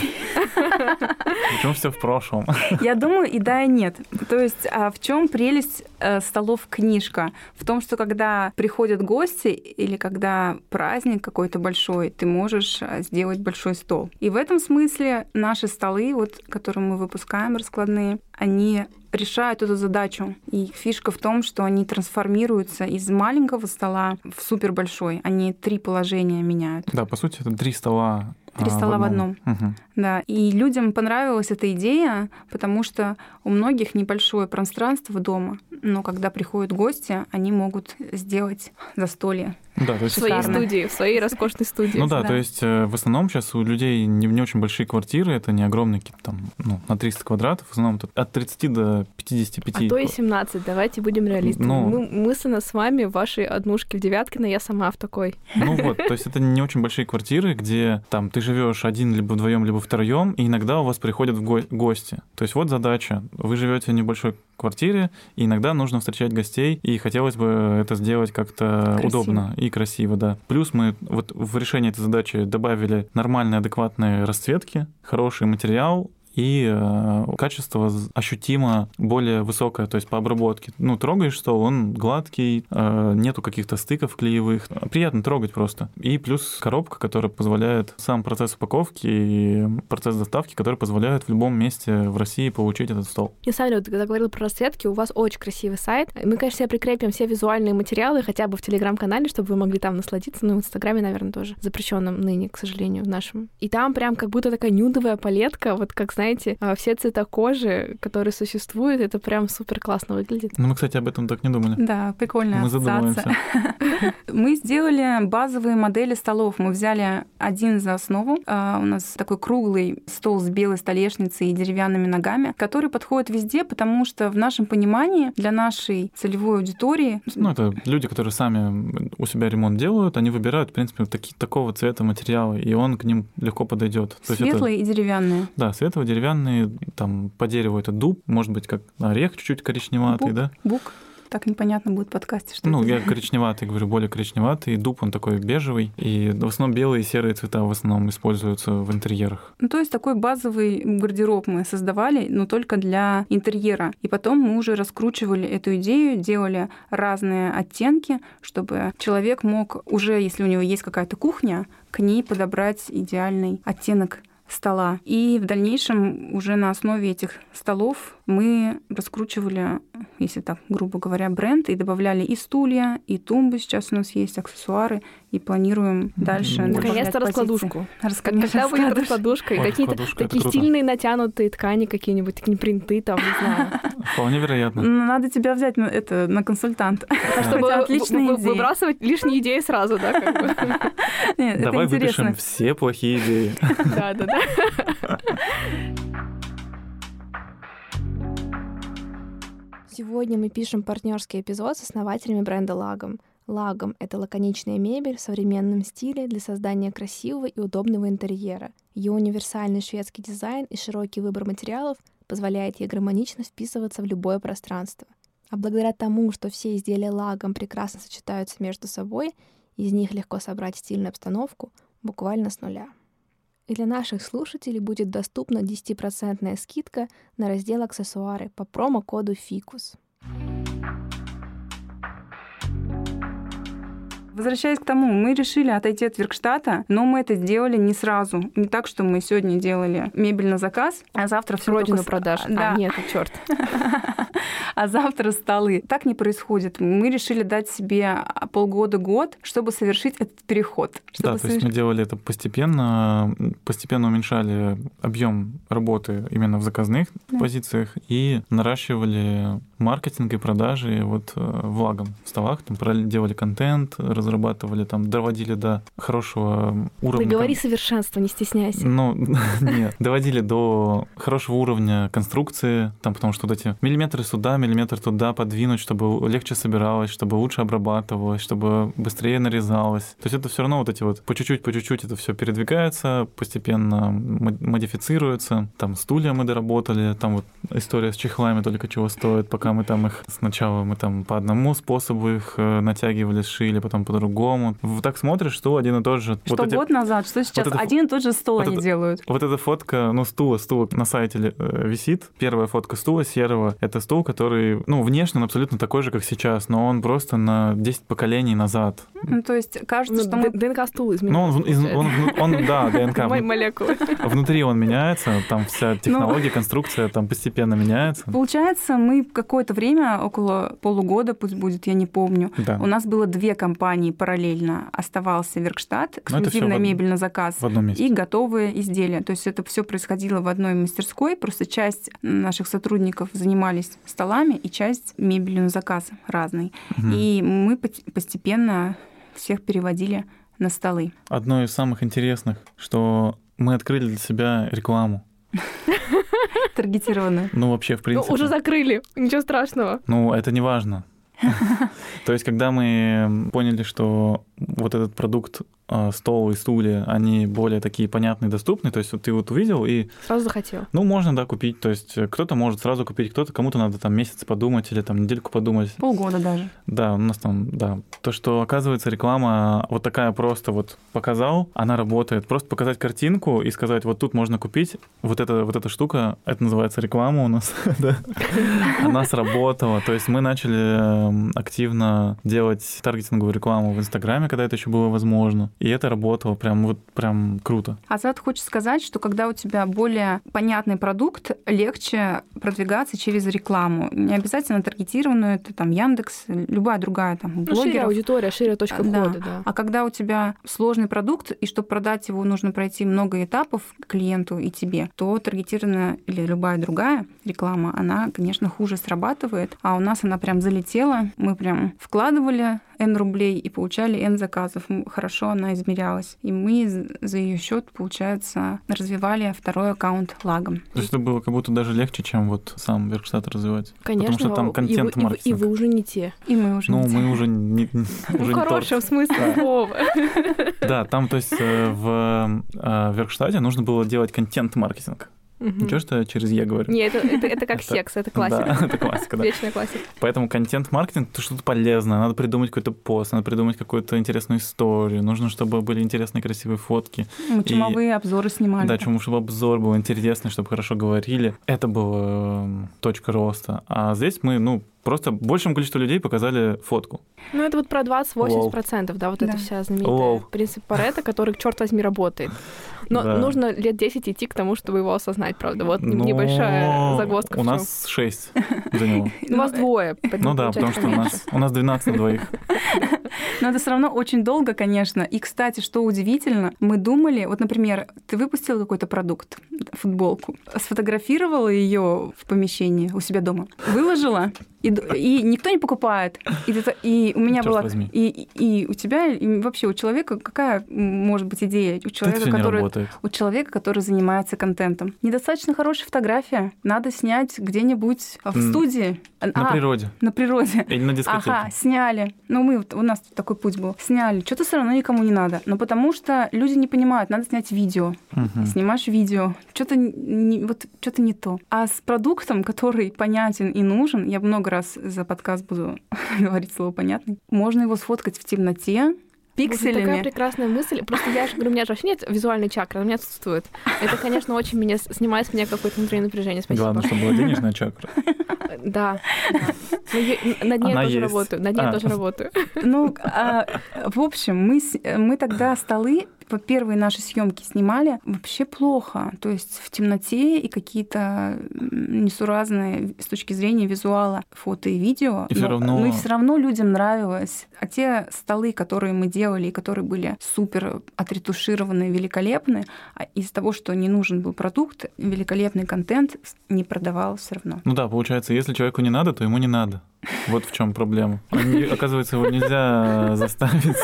Почему все в прошлом? Я думаю, и да, и нет. То есть а в чем прелесть э, столов книжка? В том, что когда приходят гости или когда праздник какой-то большой, ты можешь э, сделать большой стол. И в этом смысле наши столы, вот, которые мы выпускаем, раскладные, они решают эту задачу. И фишка в том, что они трансформируются из маленького стола в супер большой. Они три положения меняют. Да, по сути, это три стола. Три а, стола в одном. Мгм. Да, и людям понравилась эта идея, потому что у многих небольшое пространство дома, но когда приходят гости, они могут сделать застолье. Да, то В есть своей Шикарно. студии, в своей роскошной студии. Ну да, да. то есть э, в основном сейчас у людей не, не очень большие квартиры, это не огромные какие-то там, ну, на 300 квадратов, в основном тут от 30 до 55. А то и 17, давайте будем реалистами. Ну. Мы мысленно с вами в вашей однушке в Девяткино, я сама в такой. Ну вот, то есть это не очень большие квартиры, где там ты живешь один, либо вдвоем, либо втроем, и иногда у вас приходят в го- гости. То есть вот задача. Вы живете в небольшой квартире, и иногда нужно встречать гостей, и хотелось бы это сделать как-то Красиво. удобно и красиво, да. Плюс мы вот в решение этой задачи добавили нормальные, адекватные расцветки, хороший материал, и э, качество ощутимо более высокое, то есть по обработке. Ну, трогаешь стол, он гладкий, э, нету каких-то стыков клеевых. Приятно трогать просто. И плюс коробка, которая позволяет сам процесс упаковки и процесс доставки, который позволяет в любом месте в России получить этот стол. И Саня, вот когда говорил про расцветки, у вас очень красивый сайт. Мы, конечно, прикрепим все визуальные материалы хотя бы в Телеграм-канале, чтобы вы могли там насладиться. Ну, в Инстаграме, наверное, тоже. Запрещенном ныне, к сожалению, в нашем. И там прям как будто такая нюдовая палетка, вот как, знаете, а, все цвета кожи, которые существуют, это прям супер классно выглядит. Ну, мы, кстати, об этом так не думали. Да, прикольная Мы задумываемся. Мы сделали базовые модели столов. Мы взяли один за основу. А, У нас такой круглый стол с белой столешницей и деревянными ногами, который подходит везде, потому что в нашем понимании для нашей целевой аудитории Ну, это люди, которые сами у себя ремонт делают, они выбирают, в принципе, таки, такого цвета материалы, и он к ним легко подойдет. Есть это- светлые и деревянные. Да, светло-деревянные, там по дереву это дуб, может быть, как орех чуть-чуть коричневатый, Бук. да? Бук. Так непонятно будет в подкасте, что Ну, это. я коричневатый говорю, более коричневатый, дуб он такой бежевый, и в основном белые и серые цвета в основном используются в интерьерах. Ну, то есть такой базовый гардероб мы создавали, но только для интерьера. И потом мы уже раскручивали эту идею, делали разные оттенки, чтобы человек мог уже, если у него есть какая-то кухня, к ней подобрать идеальный оттенок стола. И в дальнейшем уже на основе этих столов мы раскручивали, если так грубо говоря, бренд и добавляли и стулья, и тумбы. Сейчас у нас есть аксессуары, и планируем дальше Наконец-то раскладушку. Рас- Как- Когда будет раскладушка. И какие-то такие стильные натянутые ткани какие-нибудь, такие принты там, не знаю. Вполне вероятно. Ну, Надо тебя взять на, это, на консультант. Чтобы выбрасывать лишние идеи сразу, да, Давай выпишем все плохие идеи. Да, да, да. Сегодня мы пишем партнерский эпизод с основателями бренда Лагом. Лагом — это лаконичная мебель в современном стиле для создания красивого и удобного интерьера. Ее универсальный шведский дизайн и широкий выбор материалов позволяет ей гармонично вписываться в любое пространство. А благодаря тому, что все изделия лагом прекрасно сочетаются между собой, из них легко собрать стильную обстановку буквально с нуля. И для наших слушателей будет доступна 10% скидка на раздел «Аксессуары» по промокоду «ФИКУС». Возвращаясь к тому, мы решили отойти от Веркштата, но мы это сделали не сразу. Не так, что мы сегодня делали мебель на заказ, а завтра все Родину продаж. Да. А, нет, черт. а завтра столы. Так не происходит. Мы решили дать себе полгода-год, чтобы совершить этот переход. Да, Чтобы то есть мы делали это постепенно, постепенно уменьшали объем работы именно в заказных Да. позициях и наращивали маркетинг и продажи вот э, влагом в столах, там параллельно делали контент, разрабатывали, там доводили до хорошего уровня. Ты говори совершенство, не стесняйся. Ну, нет, доводили до хорошего уровня конструкции, там, потому что вот эти миллиметры сюда, миллиметр туда подвинуть, чтобы легче собиралось, чтобы лучше обрабатывалось, чтобы быстрее нарезалось. То есть это все равно вот эти вот по чуть-чуть, по чуть-чуть это все передвигается, постепенно мо- модифицируется. Там стулья мы доработали, там вот история с чехлами только чего стоит, пока мы там их сначала мы там по одному способу их э, натягивали, сшили, потом по-другому. Вот так смотришь, что один и тот же. Что вот эти- год назад, что сейчас. это фо- Один и тот же стол вот они это- делают. вот эта фотка, ну, стула, стула на сайте э, висит. Первая фотка стула серого. Это стул, который, ну, внешне он абсолютно такой же, как сейчас, но он просто на 10 поколений назад. Ну, то есть кажется, Ну, что мы ДНК стул Ну, изменился. он, он, вну- он, да, ДНК. Мо- вну- Молекулы. Внутри он меняется, там вся Ну. технология, конструкция там постепенно меняется. Получается, мы какое-то время, около полугода, пусть будет, я не помню, Да, у нас было две компании параллельно. Оставался Веркштат, Ну, эксклюзивная мебель на заказ, и готовые изделия. То есть это все происходило в одной мастерской, просто часть наших сотрудников занимались столами, и часть мебелью на заказ разной. Мгм. И мы постепенно всех переводили на столы. Одно из самых интересных, что мы открыли для себя рекламу. Таргетированную. Ну, вообще, в Ну, принципе. уже закрыли, ничего страшного. Ну, это не важно. То есть, когда мы поняли, что вот этот продукт стол и стулья, они более такие понятные, доступные. То есть вот ты вот увидел и... Сразу захотел. Ну, можно, да, купить. То есть кто-то может сразу купить, кто-то, кому-то надо там месяц подумать или там недельку подумать. Полгода даже. Да, у нас там, да. То, что, оказывается, реклама вот такая просто вот показал, она работает. Просто показать картинку и сказать, вот тут можно купить, вот эта, вот эта штука, это называется реклама у нас, да. Она сработала. То есть мы начали эм, активно делать таргетинговую рекламу в Инстаграме, когда это еще было возможно. И это работало прям вот прям круто. Азат хочет сказать, что когда у тебя более понятный продукт, легче продвигаться через рекламу. Не обязательно таргетированную, это там Яндекс, любая другая там ну, шире аудитория, шире точка да. входа, да. А когда у тебя сложный продукт, и чтобы продать его, нужно пройти много этапов клиенту и тебе, то таргетированная или любая другая реклама, она, конечно, хуже срабатывает. А у нас она прям залетела. Мы прям вкладывали N рублей и получали N заказов. Хорошо она измерялась. И мы за ее счет, получается, развивали второй аккаунт лагом. То есть это было как будто даже легче, чем вот сам Веркштат развивать. Конечно. Потому что там контент и вы, и, вы, и вы уже не те. И мы уже ну, не те. Ну, мы уже не, уже в хорошем смысле слова. Да, там, то есть э, в э, Веркштате нужно было делать контент-маркетинг. Угу. Ничего, что я через «е» говорю? Нет, это, это, это как секс, это классика. Да, это классика, да. Вечная классика. Поэтому контент-маркетинг — это что-то полезное. Надо придумать какой-то пост, надо придумать какую-то интересную историю. Нужно, чтобы были интересные, красивые фотки. Мы чумовые и... обзоры снимали. Да, чему, чтобы обзор был интересный, чтобы хорошо говорили. Это была эм, точка роста. А здесь мы, ну, просто большему количеству людей показали фотку. Ну, это вот про 20-80%, да, вот да. эта вся знаменитая Лол. принцип Паретта, который, черт возьми, работает. Но да. нужно лет 10 идти к тому, чтобы его осознать, правда. Вот Но... небольшая загвоздка. У нас 6 за него. У вас двое. Ну да, потому что у нас, у нас 12 двоих. Но это все равно очень долго, конечно. И, кстати, что удивительно, мы думали, вот, например, ты выпустил какой-то продукт, футболку, сфотографировала ее в помещении у себя дома, выложила, и, и никто не покупает. И, и у меня Черт была... И, и у тебя, и вообще у человека какая может быть идея? У человека, который, у человека, который занимается контентом. Недостаточно хорошая фотография. Надо снять где-нибудь в студии. На а, природе. На природе. Или на дискотеке. Ага, сняли. Ну, мы, у нас такой путь был. Сняли. Что-то все равно никому не надо. Но потому что люди не понимают, надо снять видео. Угу. Снимаешь видео. Что-то не, вот, что-то не то. А с продуктом, который понятен и нужен, я много раз за подкаст буду говорить слово понятный, можно его сфоткать в темноте, пикселями. Вот такая прекрасная мысль. Просто я же говорю, у меня же вообще нет визуальной чакры, она у меня отсутствует. Это, конечно, очень меня снимает с меня какое-то внутреннее напряжение. Спасибо. Главное, чтобы была денежная чакра. Да. Над ней я тоже работаю. Над ней я тоже работаю. Ну, а, в общем, мы, мы тогда столы первые наши съемки снимали вообще плохо. То есть в темноте и какие-то несуразные с точки зрения визуала фото и видео. И все равно... Но все равно людям нравилось. А те столы, которые мы делали, и которые были супер отретушированные, великолепные, а из того, что не нужен был продукт, великолепный контент не продавал все равно. Ну да, получается, если человеку не надо, то ему не надо. Вот в чем проблема. Оказывается, его нельзя заставить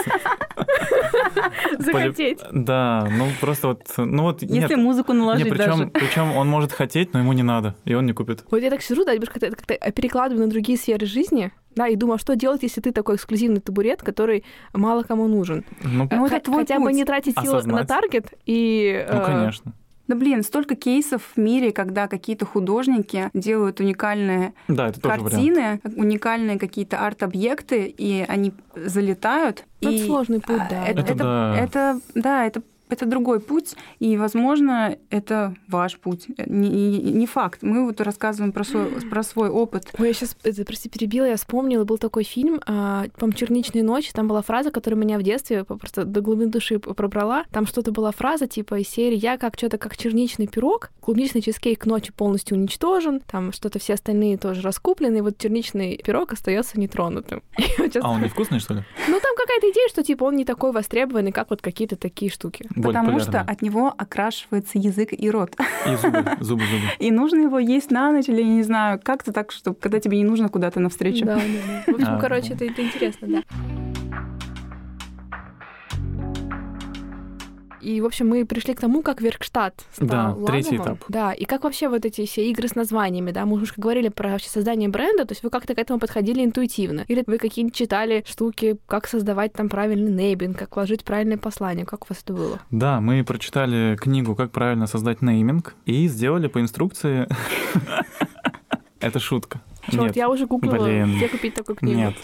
захотеть. Да, ну просто вот, ну вот Если музыку наложить причем, причем он может хотеть, но ему не надо, и он не купит. Вот я так сижу, да, как-то, как-то перекладываю на другие сферы жизни, да, и думаю, а что делать, если ты такой эксклюзивный табурет, который мало кому нужен? Ну, ну это твой Хотя путь. бы не тратить силы на таргет и... Ну, конечно. Да блин, столько кейсов в мире, когда какие-то художники делают уникальные да, это картины, уникальные какие-то арт-объекты, и они залетают. Это и сложный путь, да. Это, это, это, да. это, да, это это другой путь, и, возможно, это ваш путь. Не, не, не факт. Мы вот рассказываем про свой, про свой опыт. Ой, я сейчас, это, прости, перебила, я вспомнила, был такой фильм, а, по-моему, «Черничные ночи», там была фраза, которая меня в детстве просто до глубины души пробрала. Там что-то была фраза типа из серии «Я как что-то как черничный пирог, клубничный чизкейк ночью полностью уничтожен, там что-то все остальные тоже раскуплены, и вот черничный пирог остается нетронутым». А он невкусный, что ли? Ну, там какая-то идея, что типа он не такой востребованный, как вот какие-то такие штуки. Потому полярная. что от него окрашивается язык и рот. И зубы, зубы, зубы. И нужно его есть на ночь или, не знаю, как-то так, чтобы когда тебе не нужно куда-то навстречу. Да, да, да. В общем, а, короче, это, это интересно, да. И, в общем, мы пришли к тому, как Веркштадт стал Да, лагомом. третий этап. Да, и как вообще вот эти все игры с названиями, да, мы уже говорили про вообще создание бренда, то есть вы как-то к этому подходили интуитивно. Или вы какие-нибудь читали штуки, как создавать там правильный нейминг, как вложить правильное послание, как у вас это было? Да, мы прочитали книгу «Как правильно создать нейминг» и сделали по инструкции... Это шутка. Нет. я уже гуглила, Блин. где купить такую книгу. Нет.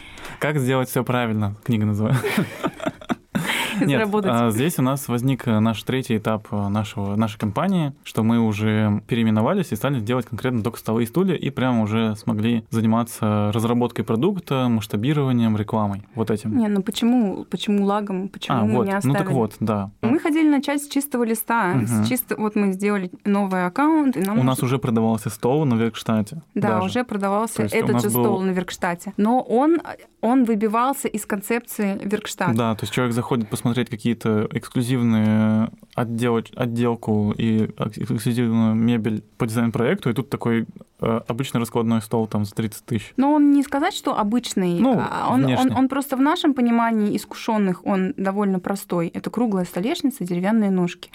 Как сделать все правильно? Книга называется. Нет, а, здесь у нас возник э, наш третий этап э, нашего, нашей компании, что мы уже переименовались и стали делать конкретно только столы и стулья, и прямо уже смогли заниматься разработкой продукта, масштабированием, рекламой. Вот этим. Не, ну почему, почему лагом, почему а, мы вот. не Ну оставили? так вот, да. Мы хотели начать с чистого листа. Мгм. С чисто, вот мы сделали новый аккаунт, и нам У нас уже продавался стол на Веркштате. Да, даже. уже продавался этот же был- стол на Веркштате. Но он, он выбивался из концепции Веркштата. Да, то есть человек заходит посмотреть какие-то эксклюзивные отдел, отделку и эксклюзивную мебель по дизайн-проекту, и тут такой э, обычный раскладной стол там за 30 тысяч. Но он не сказать, что обычный. Ну, а он, он, внешне. он просто в нашем понимании искушенных он довольно простой. Это круглая столешница, деревянные ножки.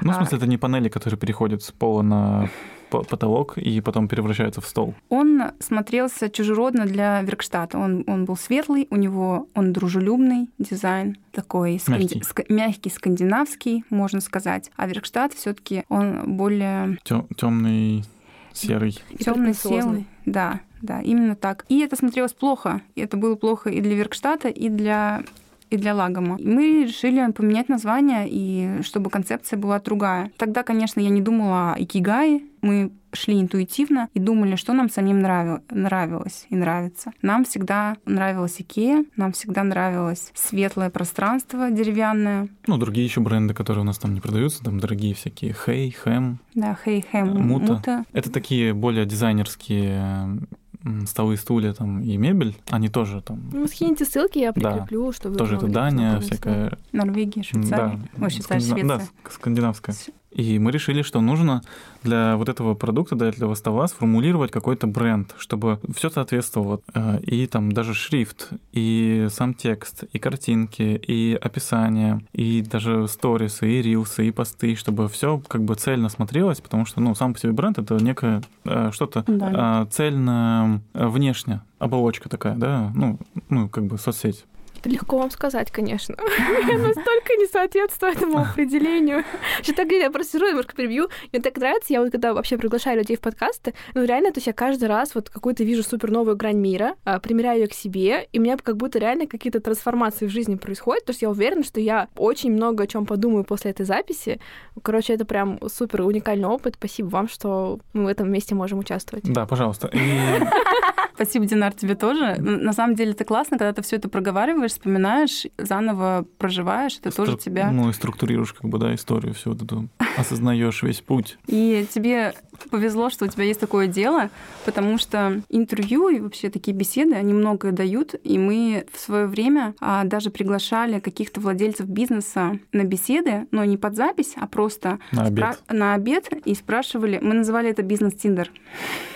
Ну, в А- смысле, это не панели, которые переходят с пола на потолок и потом превращаются в стол. Он смотрелся чужеродно для Веркштата. Он, он был светлый, у него он дружелюбный дизайн, такой сканди- Мягкий. ска- мягкий скандинавский, можно сказать. А Веркштат все-таки он более Темный, серый. Темный селый. Да, да, именно так. И это смотрелось плохо. И это было плохо и для Веркштата, и для и для Лагома. И мы решили поменять название, и чтобы концепция была другая. Тогда, конечно, я не думала о икигае. Мы шли интуитивно и думали, что нам самим нрави- нравилось и нравится. Нам всегда нравилась Икея, нам всегда нравилось светлое пространство деревянное. Ну, другие еще бренды, которые у нас там не продаются, там дорогие всякие Хей, Хэм. Да, хей, хэм, Мута. мута. Это такие более дизайнерские столы, стулья там и мебель. Они тоже там Ну, скиньте ссылки, я Да. прикреплю, чтобы вы тоже это Дания, всякая Норвегия, Швейцария. Да, Ой, Швейцария, скандина- Швеция. да, ск- скандинавская. И мы решили, что нужно для вот этого продукта, для этого стола сформулировать какой-то бренд, чтобы все соответствовало. Э, И там даже шрифт, и сам текст, и картинки, и описание, и даже сторисы, и рилсы, и посты, чтобы все как бы цельно смотрелось, потому что, ну, сам по себе бренд — это некое э, что-то Да. э, цельно внешне, оболочка такая, да, ну, ну, как бы соцсеть. Это легко вам сказать, конечно. Я настолько не соответствую этому определению. Что так я просто сижу, немножко прибью. Мне так нравится, я вот когда вообще приглашаю людей в подкасты, ну реально, то есть я каждый раз вот какую-то вижу супер новую грань мира, а, примеряю ее к себе, и у меня как будто реально какие-то трансформации в жизни происходят, потому что я уверена, что я очень много о чем подумаю после этой записи. Короче, это прям супер уникальный опыт. Спасибо вам, что мы в этом месте можем участвовать. Да, пожалуйста. Спасибо, Динар, тебе тоже. На самом деле это классно, когда ты все это проговариваешь, вспоминаешь, заново проживаешь, это тоже Стру- тебя. Ну и структурируешь как бы, да, историю всю вот эту, осознаешь весь путь. И тебе повезло, что у тебя есть такое дело, потому что интервью и вообще такие беседы, они многое дают. И мы в свое время а, даже приглашали каких-то владельцев бизнеса на беседы, но не под запись, а просто На обед. спра- на обед и спрашивали, мы называли это бизнес-тиндер.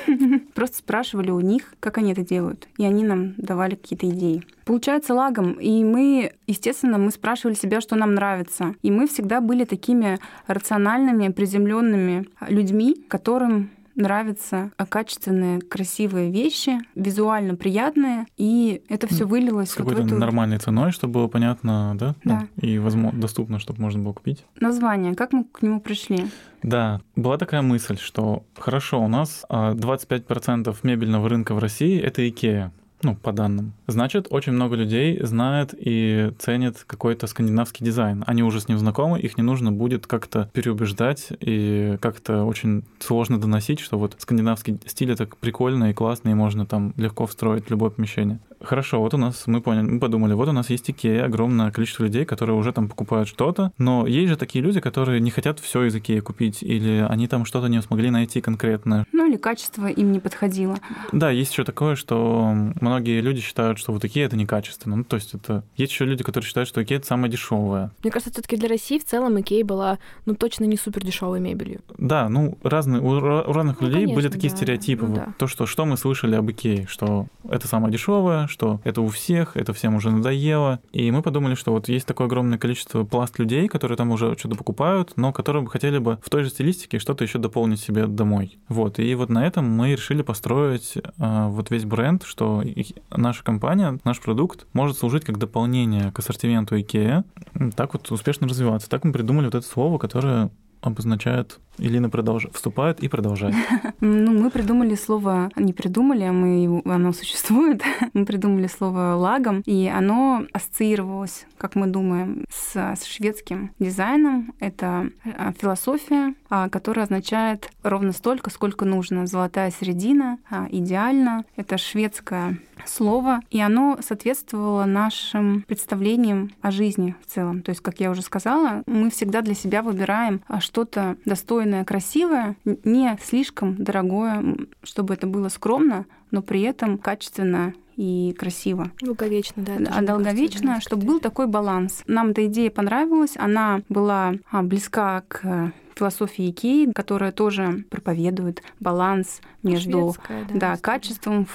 Просто спрашивали у них, как они это делают, и они нам давали какие-то идеи. Получается лагом, и мы, естественно, мы спрашивали себя, что нам нравится, и мы всегда были такими рациональными, приземленными людьми, которым нравятся качественные, красивые вещи, визуально приятные, и это все вылилось С вот какой-то эту нормальной ценой, чтобы было понятно, да? Ну, Да. и возможно, доступно, чтобы можно было купить. название. Как мы к нему пришли? Да, была такая мысль, что хорошо, у нас а, 25% мебельного рынка в России — это Икея. Ну, по данным. Значит, очень много людей знает и ценит какой-то скандинавский дизайн. Они уже с ним знакомы, их не нужно будет как-то переубеждать и как-то очень сложно доносить, что вот скандинавский стиль это прикольно и классно, и можно там легко встроить любое помещение. Хорошо, вот у нас, мы поняли, мы подумали, вот у нас есть Икея, огромное количество людей, которые уже там покупают что-то, но есть же такие люди, которые не хотят все из Икеи купить, или они там что-то не смогли найти конкретно. Ну или качество им не подходило. Да, есть еще такое, что многие люди считают, что вот Икея это некачественно. Ну, то есть это... Есть еще люди, которые считают, что Икея это самое дешевое. Мне кажется, все таки для России в целом Икея была, ну, точно не супер дешевой мебелью. Да, ну, разные, у, у разных Ну, людей конечно, были такие да. стереотипы. Ну, Вот да. То, что, что мы слышали об Икее, что это самое дешевое, что это у всех, это всем уже надоело. И мы подумали, что вот есть такое огромное количество пласт людей, которые там уже что-то покупают, но которые бы хотели бы в той же стилистике что-то еще дополнить себе домой. Вот. И вот на этом мы решили построить а, вот весь бренд, что наша компания, наш продукт может служить как дополнение к ассортименту IKEA, так вот успешно развиваться. Так мы придумали вот это слово, которое обозначает Илина продолж... вступает и продолжает. Ну, мы придумали слово, не придумали, а мы, оно существует. мы придумали слово лагом, и оно ассоциировалось, как мы думаем, с, с шведским дизайном. Это а, философия, а, которая означает ровно столько, сколько нужно. Золотая середина, а, идеально. Это шведское слово, и оно соответствовало нашим представлениям о жизни в целом. То есть, как я уже сказала, мы всегда для себя выбираем а, что-то достойное, красивое, н- не слишком дорогое, чтобы это было скромно, но при этом качественно и красиво. Долговечно, да. А долговечно, чтобы был такой баланс. Нам эта идея понравилась, она была а, близка к э, философии Икеи, которая тоже проповедует баланс между Шведская, да, история. качеством,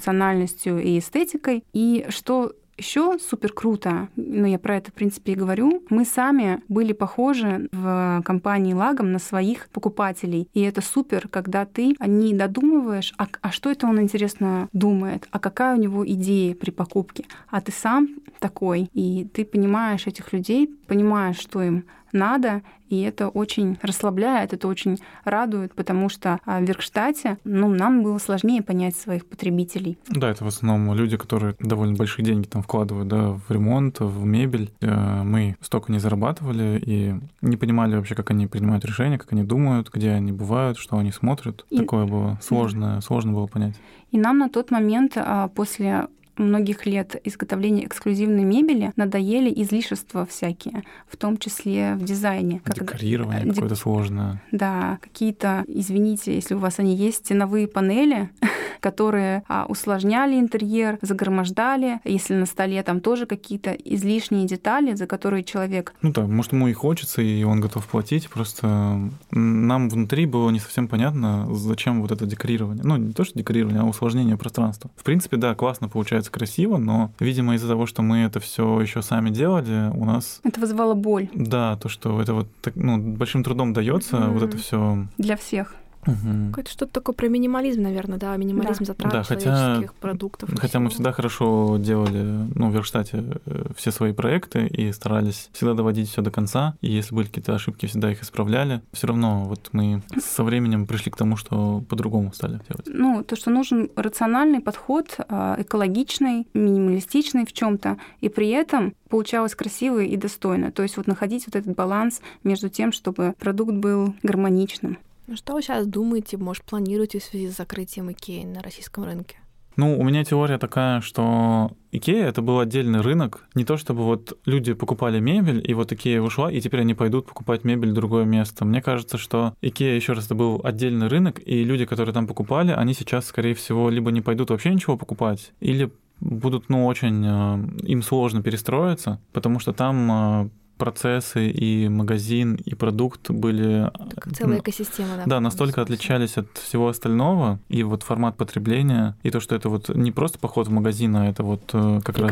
функциональностью и эстетикой. И что еще супер круто, ну я про это в принципе и говорю, мы сами были похожи в компании Лагом на своих покупателей. И это супер, когда ты не додумываешь, а, а что это он интересно думает, а какая у него идея при покупке. А ты сам такой, и ты понимаешь этих людей, понимаешь, что им надо, и это очень расслабляет, это очень радует, потому что а, в Веркштате ну, нам было сложнее понять своих потребителей. Да, это в основном люди, которые довольно большие деньги там вкладывают, да, в ремонт, в мебель. Э, Мы столько не зарабатывали и не понимали вообще, как они принимают решения, как они думают, где они бывают, что они смотрят. И- Такое было сложно, сложно было понять. И нам на тот момент, а, после многих лет изготовления эксклюзивной мебели надоели излишества всякие, в том числе в дизайне. Декорирование дек- какое-то сложное. Да, какие-то, извините, если у вас они есть, стеновые панели, которые а, усложняли интерьер, загромождали. Если на столе там тоже какие-то излишние детали, за которые человек Ну да, может, ему и хочется, и он готов платить. Просто нам внутри было не совсем понятно, зачем вот это декорирование. Ну, не то, что декорирование, а усложнение пространства. В принципе, да, классно получается, красиво, но, видимо, из-за того, что мы это все еще сами делали, у нас это вызывало боль Да, то, что это вот так, ну, большим трудом дается, Мгм. вот это все. для всех. Какое-то что-то такое про минимализм, наверное, да, минимализм Да. затрат Да, хотя- человеческих продуктов. Хотя мы всегда хорошо делали, ну, в Верштате э, все свои проекты и старались всегда доводить все до конца. И если были какие-то ошибки, всегда их исправляли. Все равно вот мы со временем пришли к тому, что по-другому стали делать. Ну, то, что нужен рациональный подход, а, экологичный, минималистичный в чем-то, и при этом получалось красиво и достойно. То есть вот находить вот этот баланс между тем, чтобы продукт был гармоничным. Ну что вы сейчас думаете, может, планируете в связи с закрытием Икеи на российском рынке? Ну, у меня теория такая, что Икея это был отдельный рынок. Не то чтобы вот люди покупали мебель, и вот Икея ушла, и теперь они пойдут покупать мебель в другое место. Мне кажется, что Икея, еще раз, это был отдельный рынок, и люди, которые там покупали, они сейчас, скорее всего, либо не пойдут вообще ничего покупать, или будут, ну, очень... э, им сложно перестроиться, потому что там э, процессы и магазин, и продукт были... Как целая экосистема, да. да, настолько отличались от всего остального, и вот формат потребления, и то, что это вот не просто поход в магазин, а это вот э, как раз...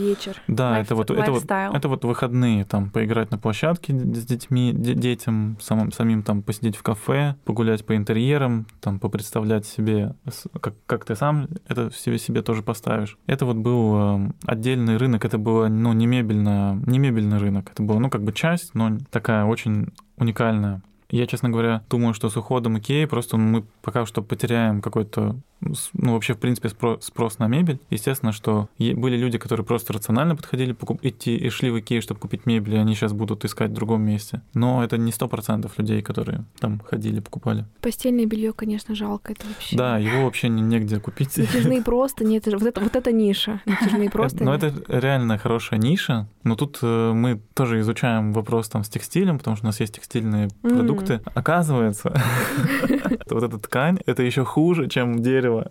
Вечер. Да, Life- это вот, это вот это вот выходные, там, поиграть на площадке с детьми, де- детям, самым, самим там посидеть в кафе, погулять по интерьерам, там, попредставлять себе, как, как ты сам это себе, себе тоже поставишь. Это вот был э, отдельный рынок, это было, ну, не, мебельно, не мебельный рынок, это было, ну, как бы часть, но такая очень уникальная. Я, честно говоря, думаю, что с уходом Икеи просто мы пока что потеряем какой-то, ну, вообще, в принципе, спро- спрос на мебель. Естественно, что были люди, которые просто рационально подходили покуп- идти и шли в Икею, чтобы купить мебель, и они сейчас будут искать в другом месте. Но это не сто процентов людей, которые там ходили, покупали. Постельное белье, конечно, жалко. Это вообще. Да, его вообще не- негде купить. Натяжные просто, нет, вот это, вот это ниша. Натяжные просто. Но это реально хорошая ниша. Но тут э, мы тоже изучаем вопрос там с текстилем, потому что у нас есть текстильные продукты. Оказывается, вот эта ткань, это еще хуже, чем дерево дерево.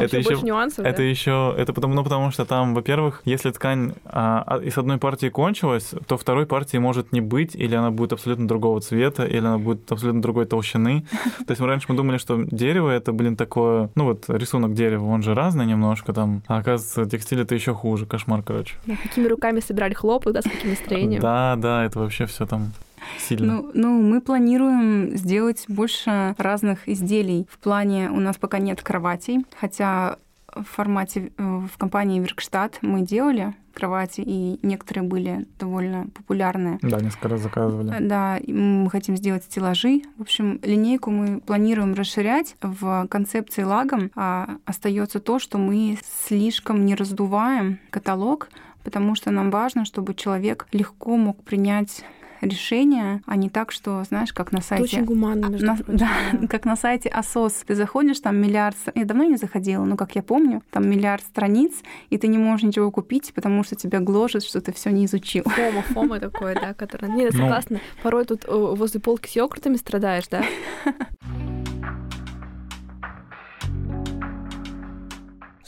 это еще нюансов, это да? еще это потому, ну, потому что там, во-первых, если ткань а, а, из одной партии кончилась, то второй партии может не быть, или она будет абсолютно другого цвета, или она будет абсолютно другой толщины. То есть мы раньше мы думали, что дерево это, блин, такое, ну вот рисунок дерева, он же разный немножко там, а оказывается текстиль это еще хуже, кошмар, короче. Да, какими руками собирали хлопок, да, с каким настроением. Да, да, это вообще все там сильно. Ну, ну, мы планируем сделать больше разных изделий. В плане у нас пока нет кроватей, хотя в формате э, в компании Веркштадт мы делали кровати, и некоторые были довольно популярные. Да, несколько раз заказывали. Да, мы хотим сделать стеллажи. В общем, линейку мы планируем расширять. В концепции лагом а остается то, что мы слишком не раздуваем каталог, потому что нам важно, чтобы человек легко мог принять решение, а не так, что, знаешь, как на сайте... Это очень гуманно, между на, прочим, да, как на сайте АСОС. Ты заходишь, там миллиард... Я давно не заходила, но, как я помню, там миллиард страниц, и ты не можешь ничего купить, потому что тебя гложет, что ты все не изучил. Фома, фома такое, да, которое... Нет, Ну. согласна. Порой тут э, возле полки с йогуртами страдаешь, да?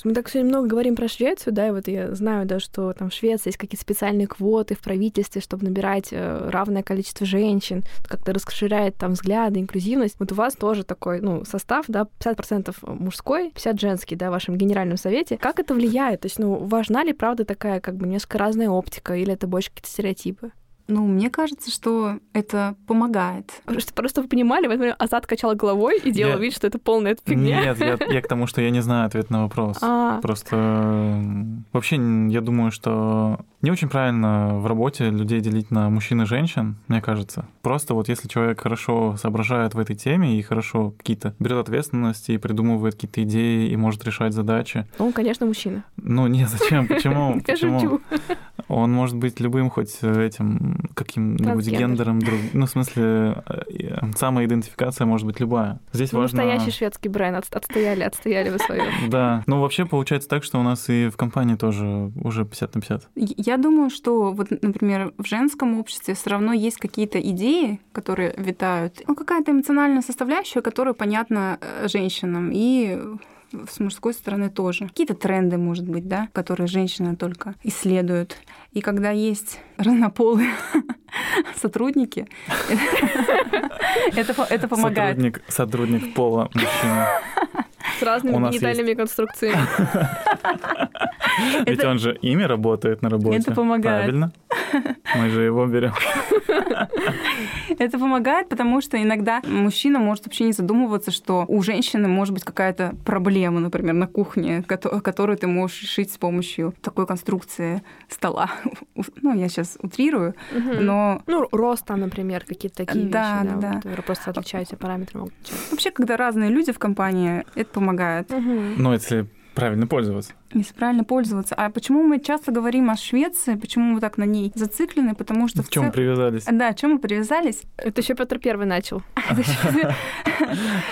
Мы так сегодня много говорим про Швецию, да, и вот я знаю, да, что там в Швеции есть какие-то специальные квоты в правительстве, чтобы набирать э, равное количество женщин, как-то расширяет там взгляды, инклюзивность. Вот у вас тоже такой, ну, состав, да, 50% мужской, 50 женский, да, в вашем генеральном совете. Как это влияет? То есть, ну, важна ли, правда, такая, как бы, несколько разная оптика, или это больше какие-то стереотипы? Ну, мне кажется, что это помогает. Просто, просто вы понимали, в этот момент Азат качал головой и делал Я- вид, что это полная фигня. Нет, я, я к тому, что я не знаю ответ на вопрос. А, Просто вообще я думаю, что не очень правильно в работе людей делить на мужчин и женщин, мне кажется. Просто вот если человек хорошо соображает в этой теме и хорошо какие-то берет ответственность и придумывает какие-то идеи и может решать задачи. ну, он, конечно, мужчина. Ну, не, зачем? Почему? Я Почему? шучу. Он может быть любым, хоть этим каким-нибудь гендером, друг- ну, в смысле, э, э, самоидентификация может быть любая. Здесь Ну, важно... Настоящий шведский бренд. От- Отстояли, отстояли вы свое. Да, ну вообще получается так, что у нас и в компании тоже уже 50 на 50. Я думаю, что вот, например, в женском обществе все равно есть какие-то идеи, которые витают. Ну, какая-то эмоциональная составляющая, которая понятна э, женщинам. И с мужской стороны тоже. Какие-то тренды, может быть, да, которые женщины только исследуют. И когда есть разнополые сотрудники, это, по- это помогает. Сотрудник, сотрудник пола мужчина. С разными генитальными конструкциями. Ведь он же ими работает на работе. Это помогает. Правильно. Мы же его берем. Это помогает, потому что иногда мужчина может вообще не задумываться, что у женщины может быть какая-то проблема, например, на кухне, кото- которую ты можешь решить с помощью такой конструкции стола. Ну, я сейчас утрирую, но Ну, рост там, например, какие-то такие Да, вещи, да, да. вот, просто отличаются, параметры вообще, когда разные люди в компании, это помогает. Ну, если правильно пользоваться. Если правильно пользоваться. А почему мы часто говорим о Швеции, почему мы так на ней зациклены? Потому что В чем цел- привязались? Да, чем мы привязались? Это еще Петр Первый начал.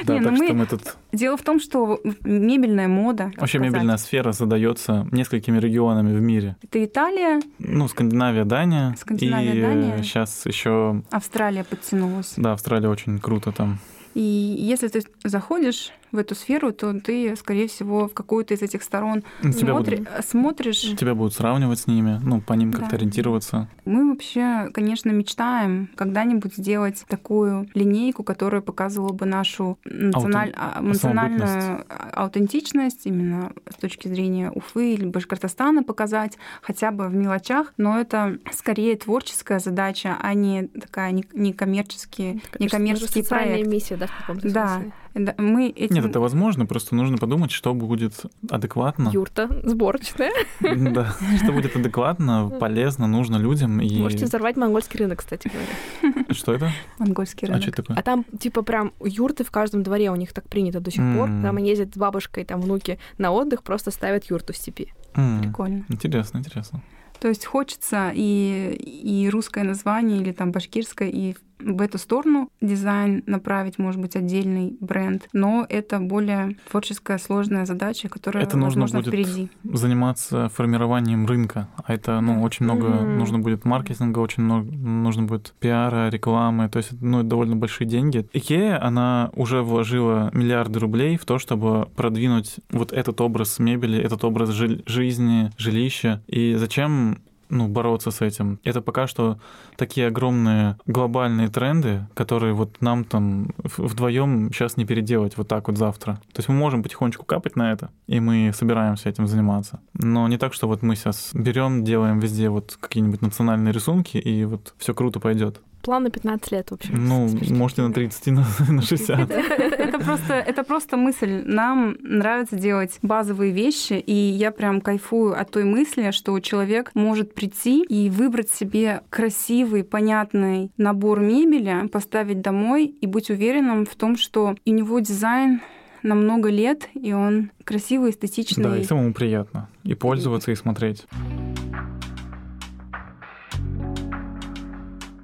Да, ну так что мы- тут... Дело в том, что мебельная мода... Вообще мебельная сфера задается несколькими регионами в мире. Это Италия, Ну, Скандинавия, Дания. Скандинавия, и Дания. сейчас еще, Австралия подтянулась. да, Австралия очень круто там. И если ты заходишь в эту сферу, то ты, скорее всего, в какую-то из этих сторон Тебя смотри- будут, смотришь. тебя будут сравнивать с ними, ну, по ним как-то Да. ориентироваться. Мы вообще, конечно, мечтаем когда-нибудь сделать такую линейку, которая показывала бы нашу националь- а, национальную аутентичность именно с точки зрения Уфы или Башкортостана показать хотя бы в мелочах, но это скорее творческая задача, а не такая не- некоммерческий, некоммерческий социальная проект. миссия, да, в каком-то Да. смысле. Мы этим... Нет, это возможно, просто нужно подумать, что будет адекватно. Юрта сборочная. Да, что будет адекватно, полезно, нужно людям. И Можете взорвать монгольский рынок, кстати говоря. что это? Монгольский А рынок. что это такое? А там, типа, прям юрты в каждом дворе у них так принято до сих пор. Там они ездят с бабушкой, там внуки на отдых, просто ставят юрту в степи. Прикольно. Интересно, интересно. То есть хочется и, и русское название, или там башкирское, и в эту сторону дизайн направить, может быть, отдельный бренд, но это более творческая, сложная задача, которая, это нужно возможно, будет впереди. заниматься формированием рынка, а это, ну, очень много mm-hmm. нужно будет маркетинга, очень много нужно будет пиара, рекламы, то есть, ну, это довольно большие деньги. Икея, она уже вложила миллиарды рублей в то, чтобы продвинуть вот этот образ мебели, этот образ жи- жизни, жилища. И зачем ну, бороться с этим. Это пока что такие огромные глобальные тренды, которые вот нам там вдвоем сейчас не переделать вот так вот завтра. То есть мы можем потихонечку капать на это, и мы собираемся этим заниматься. Но не так, что вот мы сейчас берем, делаем везде вот какие-нибудь национальные рисунки, и вот все круто пойдет план на 15 лет, в общем. Ну, можете на 30, на, на 60. Это, это, это, просто, это просто мысль. Нам нравится делать базовые вещи, и я прям кайфую от той мысли, что человек может прийти и выбрать себе красивый, понятный набор мебели, поставить домой и быть уверенным в том, что у него дизайн на много лет, и он красивый, эстетичный. Да, и самому приятно. И пользоваться, и смотреть.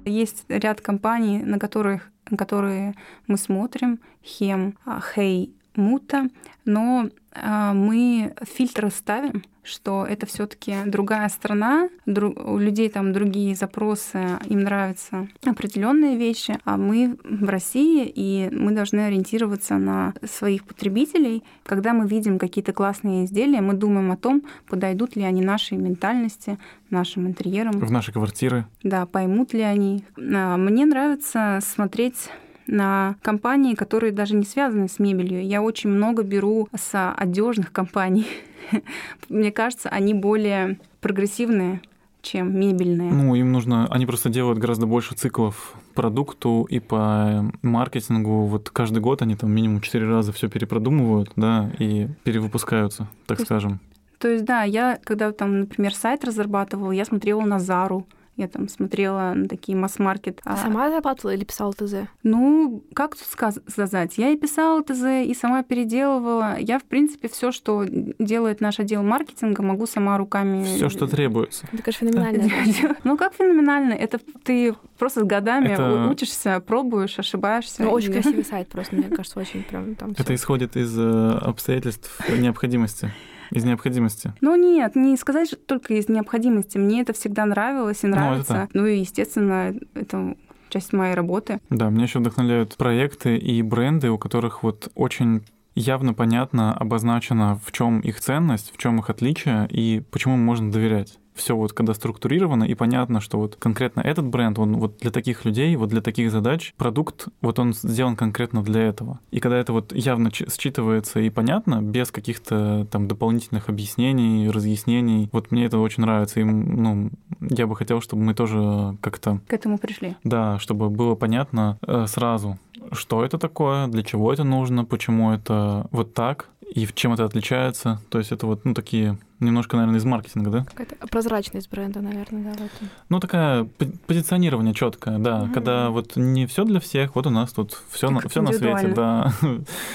Есть ряд компаний, на которых которые мы смотрим, Хем, Хей, Мута, но а, мы фильтры ставим, что это все-таки другая страна, у людей там другие запросы, им нравятся определенные вещи, а мы в России, и мы должны ориентироваться на своих потребителей. Когда мы видим какие-то классные изделия, мы думаем о том, подойдут ли они нашей ментальности, нашим интерьерам. В наши квартиры. Да, поймут ли они. А, мне нравится смотреть на компании, которые даже не связаны с мебелью. Я очень много беру с одежных компаний. Мне кажется, они более прогрессивные чем мебельные. Ну, им нужно, они просто делают гораздо больше циклов продукту и по маркетингу. Вот каждый год они там минимум четыре раза все перепродумывают, да, и перевыпускаются, так то скажем. то есть, да, я, когда там, например, сайт разрабатывала, я смотрела на Зару, я там смотрела на такие масс-маркет. А сама зарабатывала или писала ТЗ? Ну, как тут сказать? Я и писала ТЗ, и сама переделывала. Я, в принципе, все, что делает наш отдел маркетинга, могу сама руками... Все, что требуется. Это, конечно, феноменально. Ну, как феноменально? Это ты просто с годами учишься, пробуешь, ошибаешься. Ну, очень красивый сайт просто, мне кажется, очень прям там Это исходит из э, обстоятельств необходимости. Из необходимости? Ну нет, не сказать что только из необходимости. Мне это всегда нравилось и нравится. Ну, ну и, естественно, это часть моей работы. Да, меня еще вдохновляют проекты и бренды, у которых вот очень явно понятно обозначено, в чем их ценность, в чем их отличие и почему можно доверять все вот когда структурировано и понятно, что вот конкретно этот бренд, он вот для таких людей, вот для таких задач, продукт, вот он сделан конкретно для этого. И когда это вот явно считывается и понятно, без каких-то там дополнительных объяснений, разъяснений, вот мне это очень нравится. И, ну, я бы хотел, чтобы мы тоже как-то... К этому пришли. Да, чтобы было понятно э, сразу, что это такое, для чего это нужно, почему это вот так, и чем это отличается. То есть это вот ну, такие немножко, наверное, из маркетинга, да? Какая-то прозрачность бренда, наверное, да, в этом. Ну, такая позиционирование четкое, да. Угу. Когда вот не все для всех, вот у нас тут все на, все на свете, да.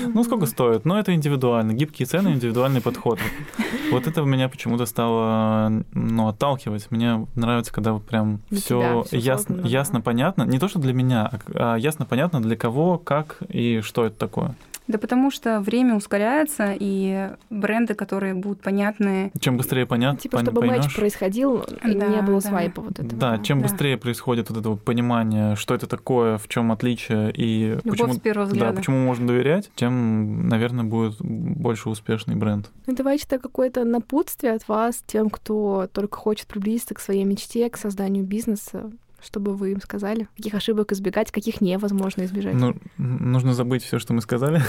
Ну, сколько стоит? Ну, это индивидуально. Гибкие цены, индивидуальный подход. Вот это меня почему-то стало ну, отталкивать. Мне нравится, когда прям все ясно, ясно понятно. Не то, что для меня, а, а ясно понятно для кого, как и что это такое. Да потому что время ускоряется, и бренды, которые будут понятны... Чем быстрее понятно, Типа, пон- чтобы поймешь. матч происходил, и да, не было да. свайпа вот этого. Да, чем да. быстрее происходит вот это вот понимание, что это такое, в чем отличие, и Любовь почему, с первого взгляда. да, почему можно доверять, тем, наверное, будет больше успешный бренд. Ну, давайте это какое-то напутствие от вас тем, кто только хочет приблизиться к своей мечте, к созданию бизнеса. Чтобы вы им сказали? Каких ошибок избегать, каких невозможно избежать? Ну, нужно забыть все, что мы сказали.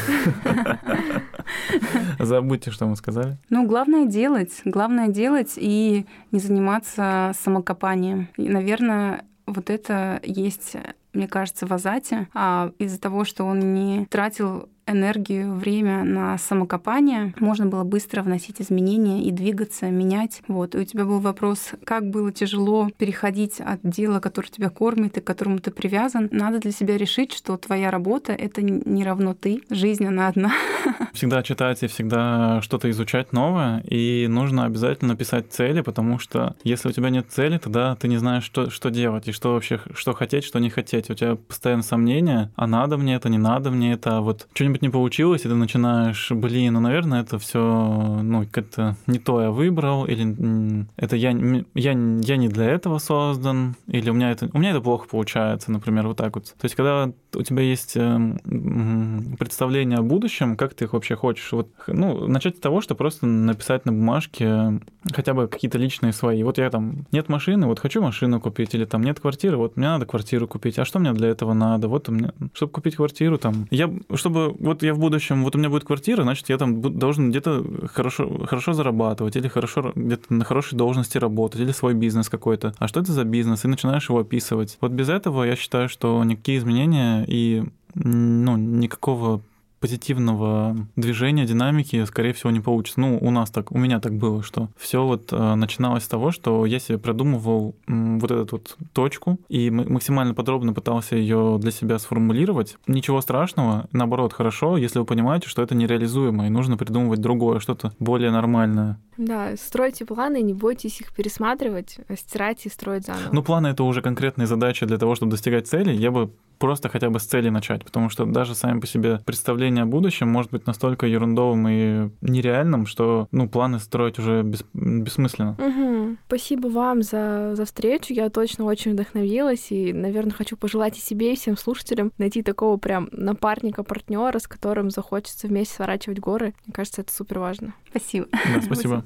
Забудьте, что мы сказали. Ну, главное делать. Главное делать и не заниматься самокопанием. И, наверное, вот это есть мне кажется, в Азате, а из-за того, что он не тратил энергию, время на самокопание, можно было быстро вносить изменения и двигаться, менять. Вот. И у тебя был вопрос, как было тяжело переходить от дела, которое тебя кормит и к которому ты привязан. Надо для себя решить, что твоя работа — это не равно ты, жизнь она одна. Всегда читать и всегда что-то изучать новое, и нужно обязательно писать цели, потому что если у тебя нет цели, тогда ты не знаешь, что, что делать и что вообще, что хотеть, что не хотеть. У тебя постоянно сомнения, а надо мне это, не надо мне это, а вот что-нибудь не получилось, и ты начинаешь, блин, ну, наверное, это все, ну, как-то не то я выбрал, или это я, я, я не для этого создан, или у меня это, у меня это плохо получается, например, вот так вот. То есть, когда у тебя есть эм, представление о будущем, как ты их вообще хочешь, вот, ну, начать с того, что просто написать на бумажке хотя бы какие-то личные свои. Вот я там, нет машины, вот хочу машину купить, или там нет квартиры, вот мне надо квартиру купить, а что мне для этого надо? Вот мне, чтобы купить квартиру, там, я, чтобы, вот я в будущем, вот у меня будет квартира, значит, я там должен где-то хорошо, хорошо зарабатывать, или хорошо где-то на хорошей должности работать, или свой бизнес какой-то. А что это за бизнес? И начинаешь его описывать. Вот без этого я считаю, что никакие изменения и ну, никакого позитивного движения, динамики, скорее всего, не получится. Ну, у нас так, у меня так было, что все вот э, начиналось с того, что я себе продумывал вот эту вот точку и максимально подробно пытался ее для себя сформулировать. Ничего страшного, наоборот, хорошо, если вы понимаете, что это нереализуемо, и нужно придумывать другое, что-то более нормальное. Да, стройте планы, не бойтесь их пересматривать, стирать и строить заново. Ну, планы — это уже конкретные задачи для того, чтобы достигать цели. Я бы просто хотя бы с цели начать, потому что даже сами по себе представление о будущем может быть настолько ерундовым и нереальным, что ну, планы строить уже бес, бессмысленно. Угу. Спасибо вам за, за встречу. Я точно очень вдохновилась и, наверное, хочу пожелать и себе, и всем слушателям найти такого прям напарника, партнера, с которым захочется вместе сворачивать горы. Мне кажется, это супер важно. Спасибо. Да, спасибо.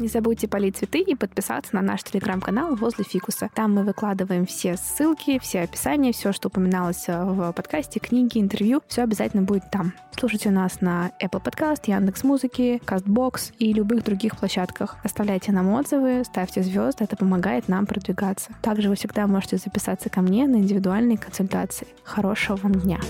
Не забудьте полить цветы и подписаться на наш телеграм-канал возле фикуса. Там мы выкладываем все ссылки, все описания, все, что упоминалось э, в подкасте, книги, интервью. Все обязательно будет там. Слушайте нас на Apple Podcast, Яндекс Музыки, Castbox и любых других площадках. Оставляйте нам отзывы, ставьте звезды, это помогает нам продвигаться. Также вы всегда можете записаться ко мне на индивидуальные консультации. Хорошего вам дня!